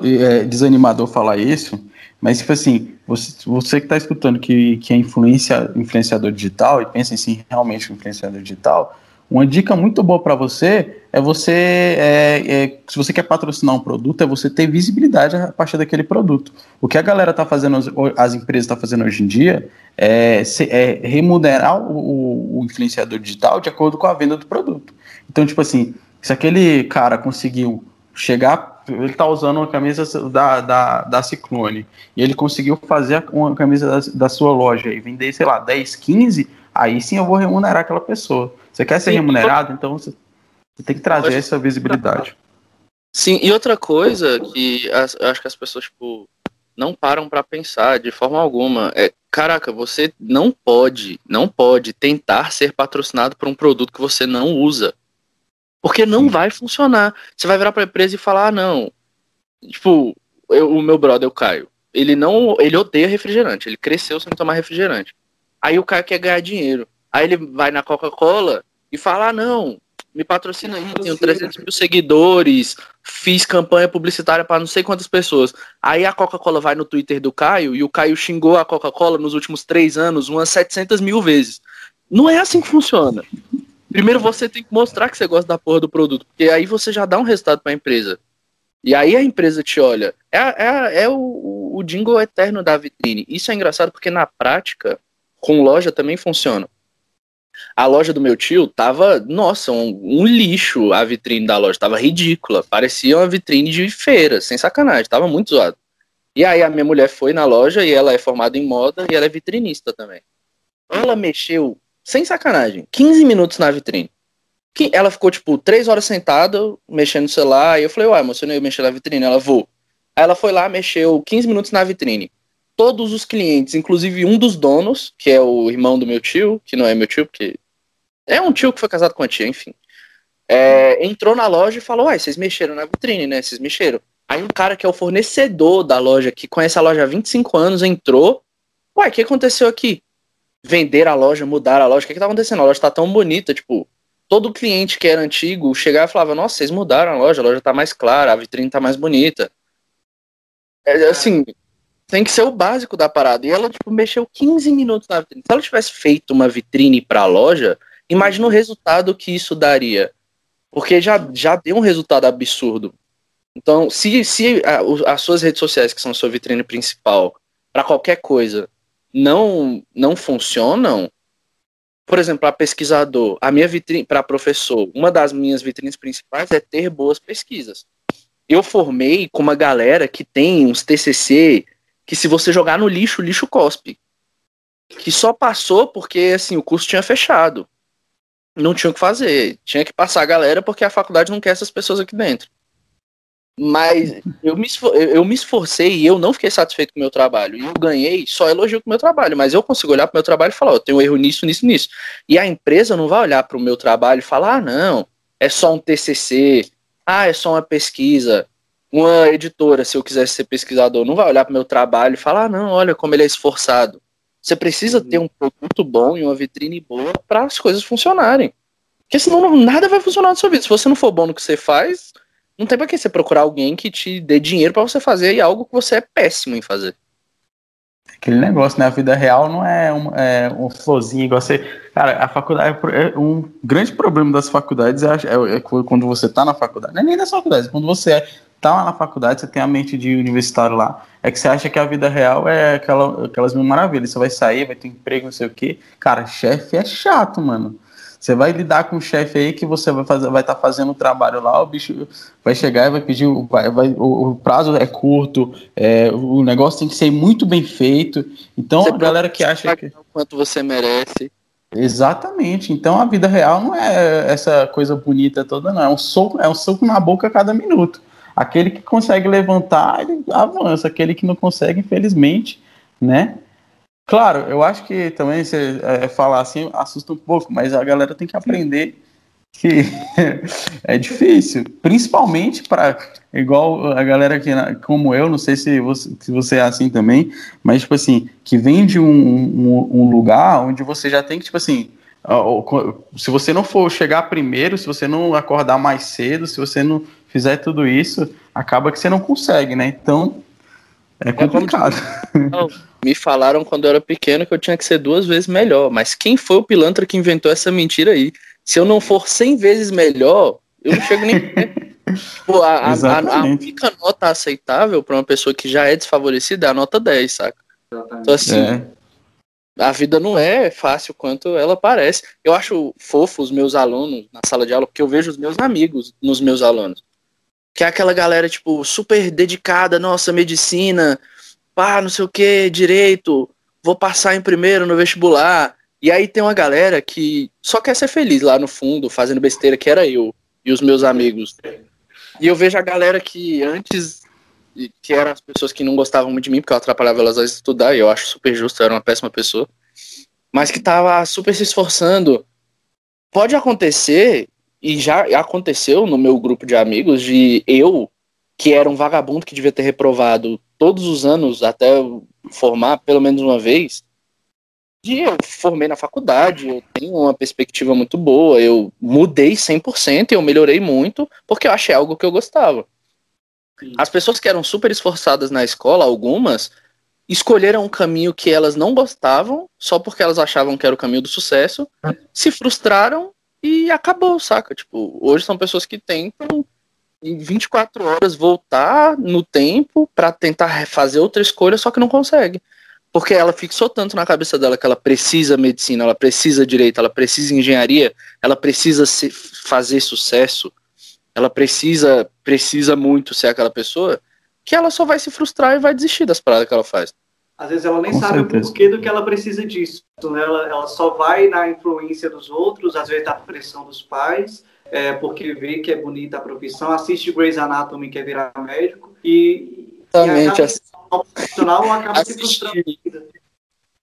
é, desanimador falar isso, mas tipo assim, você, você que está escutando que, que é influencia, influenciador digital e pensa em realmente influenciador digital, uma dica muito boa para você é você, é, é, se você quer patrocinar um produto, é você ter visibilidade a partir daquele produto. O que a galera está fazendo, as empresas estão tá fazendo hoje em dia, é, é remunerar o, o, influenciador digital de acordo com a venda do produto. Então, tipo assim, se aquele cara conseguiu chegar, ele está usando uma camisa da, da, da Ciclone, e ele conseguiu fazer uma camisa da, da sua loja e vender, sei lá, 10, 15, aí sim eu vou remunerar aquela pessoa. Você quer ser Sim, remunerado, então você tem que trazer essa visibilidade. Sim, e outra coisa que eu acho que as pessoas, tipo, não param para pensar de forma alguma é, caraca, você não pode, não pode tentar ser patrocinado por um produto que você não usa. Porque não Sim. vai funcionar. Você vai virar pra empresa e falar, ah, não. Tipo, eu, o meu brother, o Caio, ele não, ele odeia refrigerante, ele cresceu sem tomar refrigerante. Aí o Caio quer ganhar dinheiro. Aí ele vai na Coca-Cola e fala: ah, não, me patrocina aí, tenho 300 mil seguidores, fiz campanha publicitária para não sei quantas pessoas. Aí a Coca-Cola vai no Twitter do Caio e o Caio xingou a Coca-Cola nos últimos três anos umas 700 mil vezes. Não é assim que funciona. Primeiro você tem que mostrar que você gosta da porra do produto, porque aí você já dá um resultado para a empresa. E aí a empresa te olha. É, é, é o, o jingle eterno da vitrine. Isso é engraçado porque na prática, com loja também funciona. A loja do meu tio tava, nossa, um, um, lixo a vitrine da loja, tava ridícula. Parecia uma vitrine de feira, sem sacanagem, tava muito zoado. E aí a minha mulher foi na loja e ela é formada em moda e ela é vitrinista também. Ela mexeu, sem sacanagem, 15 minutos na vitrine. Que ela ficou, tipo, três horas sentada, mexendo no celular, e eu falei, uai, mas você não ia mexer na vitrine? Ela, vou. Aí ela foi lá, mexeu 15 minutos na vitrine. Todos os clientes, inclusive um dos donos, que é o irmão do meu tio, que não é meu tio, porque é um tio que foi casado com a tia, enfim. É, entrou na loja e falou, uai, vocês mexeram na vitrine, né? Vocês mexeram. Aí um cara que é o fornecedor da loja, que conhece a loja há 25 anos, entrou. Uai, o que aconteceu aqui? Vender a loja, mudar a loja. O que, que tá acontecendo? A loja tá tão bonita, tipo, todo cliente que era antigo chegava e falava, nossa, vocês mudaram a loja, a loja tá mais clara, a vitrine tá mais bonita. É, assim, tem que ser o básico da parada. E ela, tipo, mexeu 15 minutos na vitrine. Se ela tivesse feito uma vitrine pra loja, imagina o resultado que isso daria. Porque já, já deu um resultado absurdo. Então, se, se a, as suas redes sociais, que são a sua vitrine principal, para qualquer coisa, não, não funcionam, por exemplo, para pesquisador, a minha vitrine, para professor, uma das minhas vitrines principais é ter boas pesquisas. Eu formei com uma galera que tem uns TCC que se você jogar no lixo, o lixo cospe. Que só passou porque assim o curso tinha fechado. Não tinha o que fazer. Tinha que passar a galera porque a faculdade não quer essas pessoas aqui dentro. Mas eu me, eu me esforcei e eu não fiquei satisfeito com o meu trabalho. E eu ganhei só elogio com o meu trabalho. Mas eu consigo olhar para o meu trabalho e falar: eu tenho um erro nisso, nisso, nisso. E a empresa não vai olhar para o meu trabalho e falar: ah, não, é só um TCC, ah, é só uma pesquisa. Uma editora, se eu quisesse ser pesquisador, não vai olhar para o meu trabalho e falar: ah, não, olha como ele é esforçado. Você precisa ter um produto bom e uma vitrine boa para as coisas funcionarem. Porque senão nada vai funcionar na sua vida. Se você não for bom no que você faz, não tem pra que você procurar alguém que te dê dinheiro para você fazer algo que você é péssimo em fazer. Aquele negócio, né? A vida real não é um, é um florzinho igual você. Cara, a faculdade. É um grande problema das faculdades é, é, é quando você tá na faculdade. Não é nem das faculdades, quando você é, tá lá na faculdade, você tem a mente de universitário lá. É que você acha que a vida real é aquela, aquelas mil maravilhas. Você vai sair, vai ter emprego, não sei o quê. Cara, chefe é chato, mano. Você vai lidar com o chefe aí que você vai fazer, vai estar tá fazendo o trabalho lá, o bicho vai chegar e vai pedir, vai, vai, o, o prazo é curto, é, o negócio tem que ser muito bem feito. Então você a galera que acha que quanto você merece. Exatamente. Então a vida real não é essa coisa bonita toda, não. É um soco, é um soco na boca a cada minuto. Aquele que consegue levantar, ele avança. Aquele que não consegue, infelizmente, né? Claro, eu acho que também você é, falar assim assusta um pouco, mas a galera tem que aprender que *laughs* é difícil, principalmente para igual a galera que como eu, não sei se você, se você é assim também, mas tipo assim, que vem de um, um, um lugar onde você já tem que tipo assim, se você não for chegar primeiro, se você não acordar mais cedo, se você não fizer tudo isso, acaba que você não consegue, né? Então é, é complicado. É *laughs* me falaram quando eu era pequeno que eu tinha que ser duas vezes melhor. Mas quem foi o pilantra que inventou essa mentira aí? Se eu não for 100 vezes melhor, eu não chego nem. *laughs* Pô, a, a, a, única nota aceitável para uma pessoa que já é desfavorecida é a nota 10, saca? Exatamente. Então, assim, é. a vida não é fácil quanto ela parece. Eu acho fofo os meus alunos na sala de aula, porque eu vejo os meus amigos nos meus alunos. Que é aquela galera, tipo, super dedicada, nossa, medicina, pá, não sei o que, direito, vou passar em primeiro no vestibular. E aí tem uma galera que só quer ser feliz lá no fundo, fazendo besteira, que era eu e os meus amigos. E eu vejo a galera que antes, que eram as pessoas que não gostavam muito de mim, porque eu atrapalhava elas a estudar, e eu acho super justo, eu era uma péssima pessoa, mas que tava super se esforçando. Pode acontecer, e já aconteceu no meu grupo de amigos, de eu, que era um vagabundo que devia ter reprovado todos os anos até formar pelo menos uma vez. E eu formei na faculdade, eu tenho uma perspectiva muito boa, eu mudei 100%, eu melhorei muito, porque eu achei algo que eu gostava. As pessoas que eram super esforçadas na escola, algumas, escolheram um caminho que elas não gostavam, só porque elas achavam que era o caminho do sucesso, se frustraram e acabou, saca? Tipo, hoje são pessoas que tentam em 24 horas voltar no tempo para tentar fazer outra escolha, só que não consegue. Porque ela fixou tanto na cabeça dela que ela precisa medicina, ela precisa direito, ela precisa engenharia, ela precisa se, fazer sucesso, ela precisa precisa muito ser aquela pessoa, que ela só vai se frustrar e vai desistir das paradas que ela faz. Às vezes ela nem Com sabe certeza. o porquê do que ela precisa disso. Né? Ela, ela só vai na influência dos outros, às vezes da pressão dos pais, é, porque vê que é bonita a profissão, assiste Grey's Anatomy, quer virar médico, e, Exatamente. e acaba um profissional acaba se assiste, frustrando.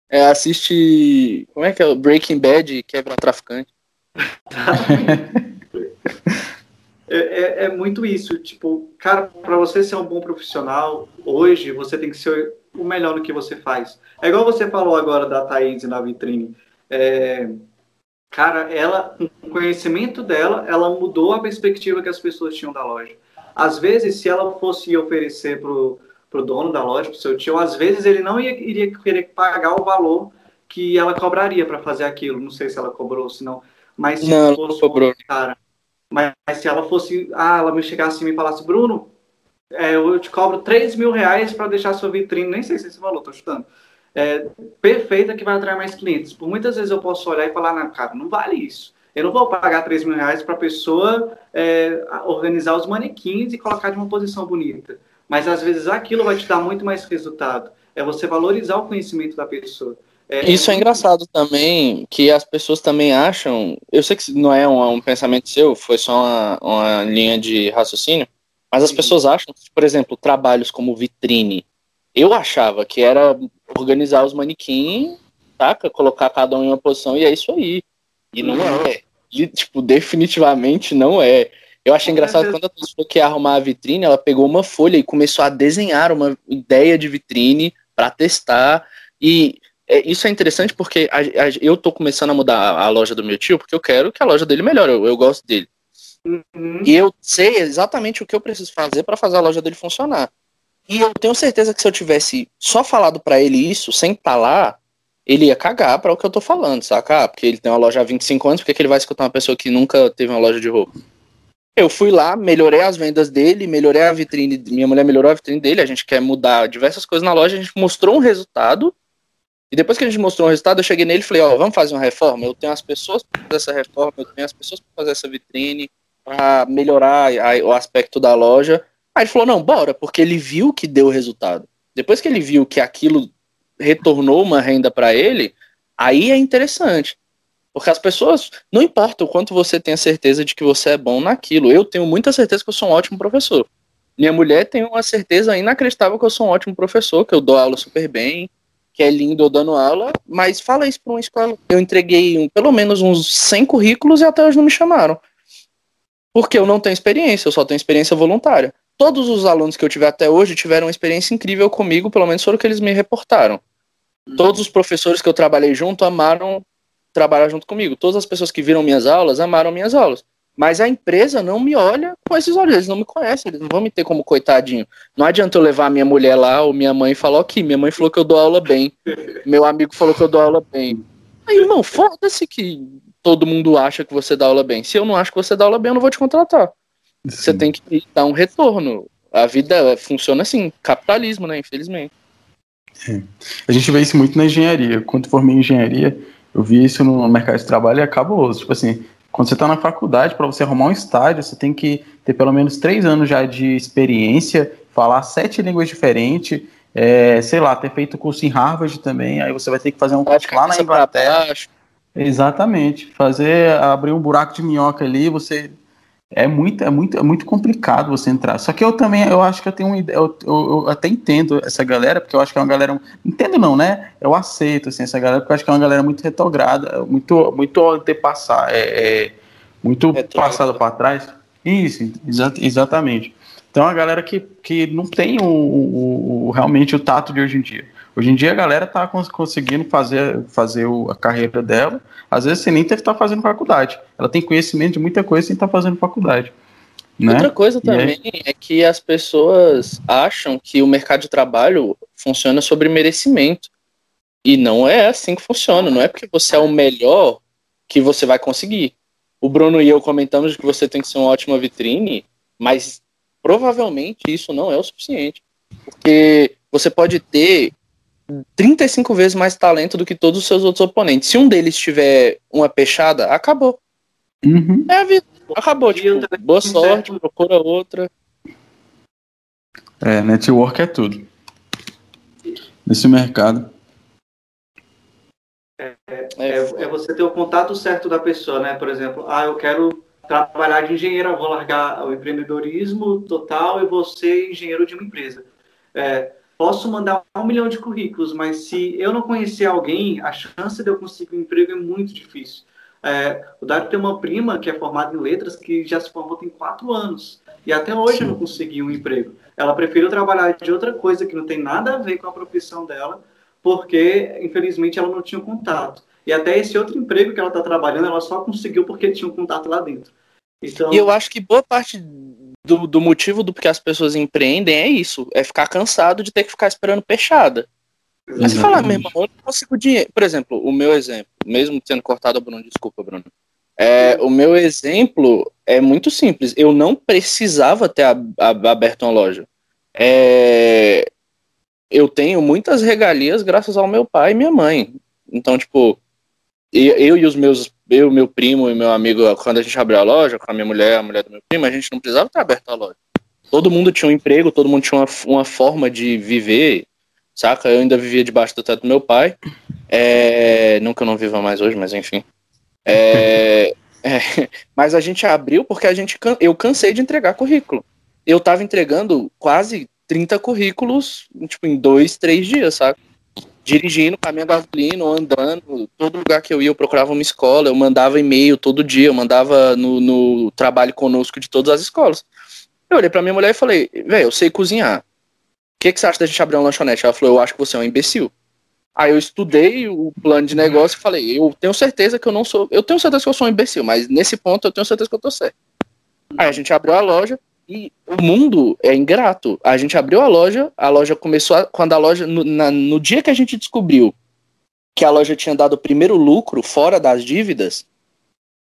é, assiste. Como é que é? o Breaking Bad quebra traficante. *laughs* É, é, é muito isso, tipo, cara, para você ser um bom profissional, hoje você tem que ser o melhor no que você faz. É igual você falou agora da Thaís na vitrine. É, cara, ela, com o conhecimento dela, ela mudou a perspectiva que as pessoas tinham da loja. Às vezes, se ela fosse oferecer pro, pro dono da loja, pro seu tio, às vezes ele não ia, iria querer pagar o valor que ela cobraria para fazer aquilo. Não sei se ela cobrou, se não. Mas se Não, fosse cobrou. cara mas se ela fosse, ah, ela me chegasse e me falasse, Bruno, é, eu te cobro 3 mil reais para deixar sua vitrine, nem sei se esse valor, tô chutando. É, perfeita que vai atrair mais clientes. Por muitas vezes eu posso olhar e falar, cara, não vale isso. Eu não vou pagar 3 mil reais para a pessoa é, organizar os manequins e colocar de uma posição bonita. Mas às vezes aquilo vai te dar muito mais resultado. É você valorizar o conhecimento da pessoa. Isso é engraçado também, que as pessoas também acham. Eu sei que não é um, um pensamento seu, foi só uma, uma linha de raciocínio, mas as pessoas acham que, por exemplo, trabalhos como vitrine. Eu achava que era organizar os manequins, saca? Colocar cada um em uma posição e é isso aí. E não é. E, tipo, definitivamente não é. Eu achei engraçado quando a pessoa quer arrumar a vitrine, ela pegou uma folha e começou a desenhar uma ideia de vitrine para testar. E é, isso é interessante porque a- a- eu tô começando a mudar a, a loja do meu tio porque eu quero que a loja dele melhore. Eu, eu gosto dele. Uhum. E eu sei exatamente o que eu preciso fazer para fazer a loja dele funcionar. E eu tenho certeza que se eu tivesse só falado para ele isso, sem estar lá, ele ia cagar para o que eu tô falando, saca? Ah, porque ele tem uma loja há 25 anos, por que que ele vai escutar uma pessoa que nunca teve uma loja de roupa? Eu fui lá, melhorei as vendas dele, melhorei a vitrine, minha mulher melhorou a vitrine dele, a gente quer mudar diversas coisas na loja, a gente mostrou um resultado, e depois que a gente mostrou um resultado, eu cheguei nele e falei, ó, vamos fazer uma reforma? Eu tenho as pessoas para fazer essa reforma, eu tenho as pessoas para fazer essa vitrine, para melhorar a- o aspecto da loja. Aí ele falou, não, bora, porque ele viu que deu resultado. Depois que ele viu que aquilo retornou uma renda para ele, aí é interessante. Porque as pessoas, não importa o quanto você tenha certeza de que você é bom naquilo. Eu tenho muita certeza que eu sou um ótimo professor. Minha mulher tem uma certeza inacreditável que eu sou um ótimo professor, que eu dou aula super bem, que é lindo eu dando aula, mas fala isso para uma escola. Eu entreguei um- pelo menos uns 100 currículos e até hoje não me chamaram. Porque eu não tenho experiência, eu só tenho experiência voluntária. Todos os alunos que eu tive até hoje tiveram uma experiência incrível comigo, pelo menos foram o que eles me reportaram. Todos os professores que eu trabalhei junto amaram trabalhar junto comigo. Todas as pessoas que viram minhas aulas amaram minhas aulas. Mas a empresa não me olha com esses olhos, eles não me conhecem, eles não vão me ter como coitadinho. Não adianta eu levar minha mulher lá ou minha mãe e falar, ok, minha mãe falou que eu dou aula bem, meu amigo falou que eu dou aula bem. Aí, irmão, foda-se que todo mundo acha que você dá aula bem. Se eu não acho que você dá aula bem, eu não vou te contratar. Você tem que dar um retorno. A vida funciona assim, capitalismo, né? Infelizmente. A gente vê isso muito na engenharia. Quando formei em engenharia, eu vi isso no mercado de trabalho e é cabuloso. Tipo assim, quando você está na faculdade, para você arrumar um estágio, você tem que ter pelo menos três anos já de experiência, falar sete línguas diferentes, é, sei lá, ter feito curso em Harvard também, aí você vai ter que fazer um curso lá na Inglaterra. baixo. Exatamente. Fazer, abrir um buraco de minhoca ali, você. É muito, é muito, é muito complicado você entrar. Só que eu também, eu acho que eu tenho uma ideia, eu, eu, eu até entendo essa galera, porque eu acho que é uma galera. Entendo não, né? Eu aceito assim, essa galera, porque eu acho que é uma galera muito retrograda, muito, muito antepassar, é, é, muito passada para trás. Isso, exa- exatamente. Então, é uma galera que, que não tem o, o- o- realmente o tato de hoje em dia. Hoje em dia a galera tá cons- conseguindo fazer, fazer o- a carreira dela, às vezes sem nem ter que estar fazendo faculdade. Ela tem conhecimento de muita coisa sem estar fazendo faculdade. Né? Outra coisa aí- também é que as pessoas acham que o mercado de trabalho funciona sobre merecimento. E não é assim que funciona. Não é porque você é o melhor que você vai conseguir. O Bruno e eu comentamos que você tem que ser uma ótima vitrine, mas provavelmente isso não é o suficiente. Porque você pode ter 35 vezes mais talento do que todos os seus outros oponentes. Se um deles tiver uma peixada, acabou. Uhum. É a vida. Acabou. Tipo, também boa sorte, procura outra. É, network é tudo. Nesse mercado. É, é, é, você ter o contato certo da pessoa, né? Por exemplo, ah, eu quero trabalhar de engenheiro, vou largar o empreendedorismo total e vou ser engenheiro de uma empresa. É, posso mandar um milhão de currículos, mas se eu não conhecer alguém, a chance de eu conseguir um emprego é muito difícil. É, o Dário tem uma prima que é formada em letras que já se formou tem quatro anos e até hoje Sim. não conseguiu um emprego. Ela preferiu trabalhar de outra coisa que não tem nada a ver com a profissão dela, porque infelizmente ela não tinha contato. E até esse outro emprego que ela está trabalhando, ela só conseguiu porque tinha um contato lá dentro. Então... E eu acho que boa parte do, do motivo do que as pessoas empreendem é isso, é ficar cansado de ter que ficar esperando peixada. Mas você fala, meu irmão, eu não consigo dinheiro. Por exemplo, o meu exemplo, mesmo tendo cortado Bruno, desculpa, Bruno. É, o meu exemplo é muito simples. Eu não precisava ter aberto uma loja. É, eu tenho muitas regalias graças ao meu pai e minha mãe. Então, tipo, eu, eu e os meus, eu, meu primo e meu amigo, quando a gente abriu a loja, com a minha mulher, a mulher do meu primo, a gente não precisava ter aberto a loja. Todo mundo tinha um emprego, todo mundo tinha uma, uma forma de viver, saca? Eu ainda vivia debaixo do teto do meu pai. É, não eu não viva mais hoje, mas enfim. É, *laughs* é, mas a gente abriu porque a gente, eu cansei de entregar currículo. Eu tava entregando quase 30 currículos, tipo, em dois, três dias, sabe? Dirigindo, caminhando gasolina, andando, todo lugar que eu ia eu procurava uma escola, eu mandava e-mail todo dia, eu mandava no, no trabalho conosco de todas as escolas. Eu olhei pra minha mulher e falei, velho, eu sei cozinhar. O que, que você acha da gente abrir uma lanchonete? Ela falou, eu acho que você é um imbecil. Aí eu estudei o plano de negócio e falei, eu tenho certeza que eu não sou. Eu tenho certeza que eu sou um imbecil, mas nesse ponto eu tenho certeza que eu tô certo. Aí a gente abriu a loja, e o mundo é ingrato. A gente abriu a loja, a loja começou a, quando a loja no, na, no dia que a gente descobriu que a loja tinha dado o primeiro lucro fora das dívidas,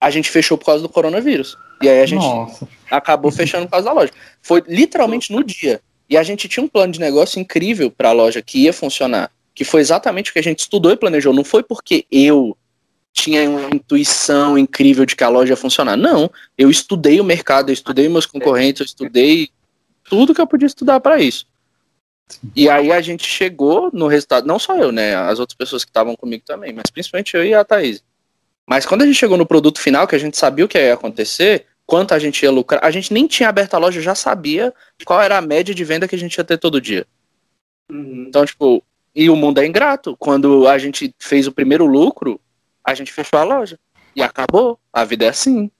a gente fechou por causa do coronavírus. E aí a gente Nossa. acabou fechando por causa da loja. Foi literalmente no dia. E a gente tinha um plano de negócio incrível para a loja que ia funcionar, que foi exatamente o que a gente estudou e planejou. Não foi porque eu tinha uma intuição incrível de que a loja ia funcionar. Não, eu estudei o mercado, eu estudei meus concorrentes, eu estudei tudo que eu podia estudar para isso. E aí a gente chegou no resultado, não só eu, né, as outras pessoas que estavam comigo também, mas principalmente eu e a Thaís. Mas quando a gente chegou no produto final, que a gente sabia o que ia acontecer, quanto a gente ia lucrar, a gente nem tinha aberto a loja, já sabia qual era a média de venda que a gente ia ter todo dia. Uhum. Então, tipo, e o mundo é ingrato. Quando a gente fez o primeiro lucro, a gente fechou a loja. E acabou. A vida é assim.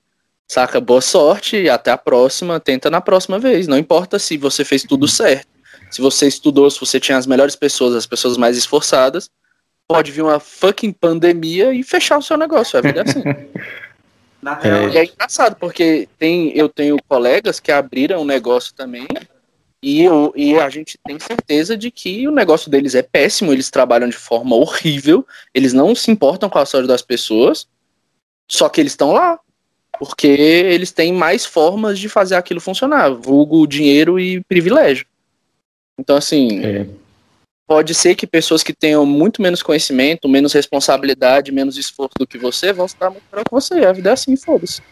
Saca? Boa sorte e até a próxima. Tenta na próxima vez. Não importa se você fez tudo certo. Se você estudou, se você tinha as melhores pessoas, as pessoas mais esforçadas, pode vir uma fucking pandemia e fechar o seu negócio. A vida é assim. *laughs* Na real, é. E é engraçado, porque tem, eu tenho colegas que abriram um negócio também e, eu, e a gente tem certeza de que o negócio deles é péssimo, eles trabalham de forma horrível, eles não se importam com a saúde das pessoas, só que eles estão lá, porque eles têm mais formas de fazer aquilo funcionar, vulgo dinheiro e privilégio. Então, assim, é. pode ser que pessoas que tenham muito menos conhecimento, menos responsabilidade, menos esforço do que você, vão estar muito melhor que você. A vida é assim, foda-se.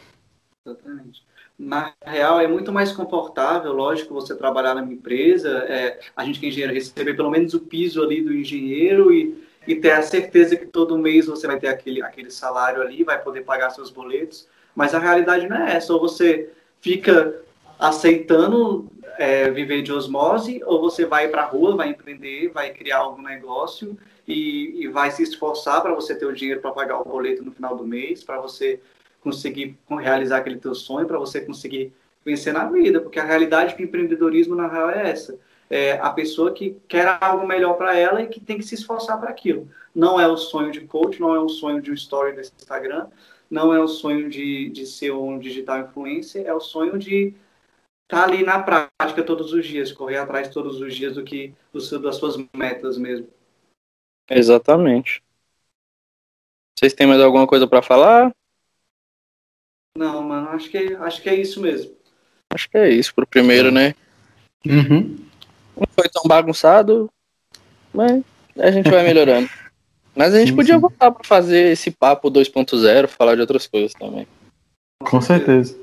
Exatamente na real é muito mais confortável, lógico, você trabalhar numa empresa, é, a gente que é engenheiro receber pelo menos o piso ali do engenheiro e, e ter a certeza que todo mês você vai ter aquele, aquele salário ali, vai poder pagar seus boletos, mas a realidade não é essa, ou você fica aceitando é, viver de osmose, ou você vai para a rua, vai empreender, vai criar algum negócio e, e vai se esforçar para você ter o dinheiro para pagar o boleto no final do mês, para você conseguir realizar aquele teu sonho, para você conseguir vencer na vida, porque a realidade do empreendedorismo na real é essa. É a pessoa que quer algo melhor para ela e que tem que se esforçar para aquilo. Não é o sonho de coach, não é o sonho de um story do Instagram, não é o sonho de, de ser um digital influencer, é o sonho de estar tá ali na prática todos os dias, correr atrás todos os dias do que do seu, das suas metas mesmo. Exatamente. Vocês têm mais alguma coisa para falar? Não, mano, acho que, acho que é isso mesmo. Acho que é isso pro primeiro, né? Uhum. Não foi tão bagunçado, mas a gente vai melhorando. *laughs* Mas a gente sim, podia sim. voltar para fazer esse papo 2.0, falar de outras coisas também. Com certeza.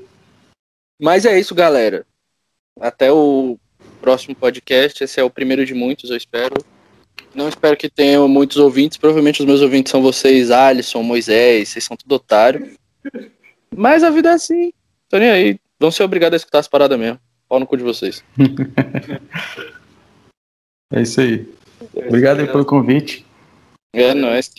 Mas é isso, galera. Até o próximo podcast. Esse é o primeiro de muitos, eu espero. Não espero que tenham muitos ouvintes. Provavelmente os meus ouvintes são vocês, Alisson, Moisés, vocês são tudo otário. Mas a vida é assim. Tô nem aí. Vão ser obrigados a escutar as paradas mesmo. Pau no cu de vocês. *laughs* é isso aí. Obrigado aí pelo convite. É nóis.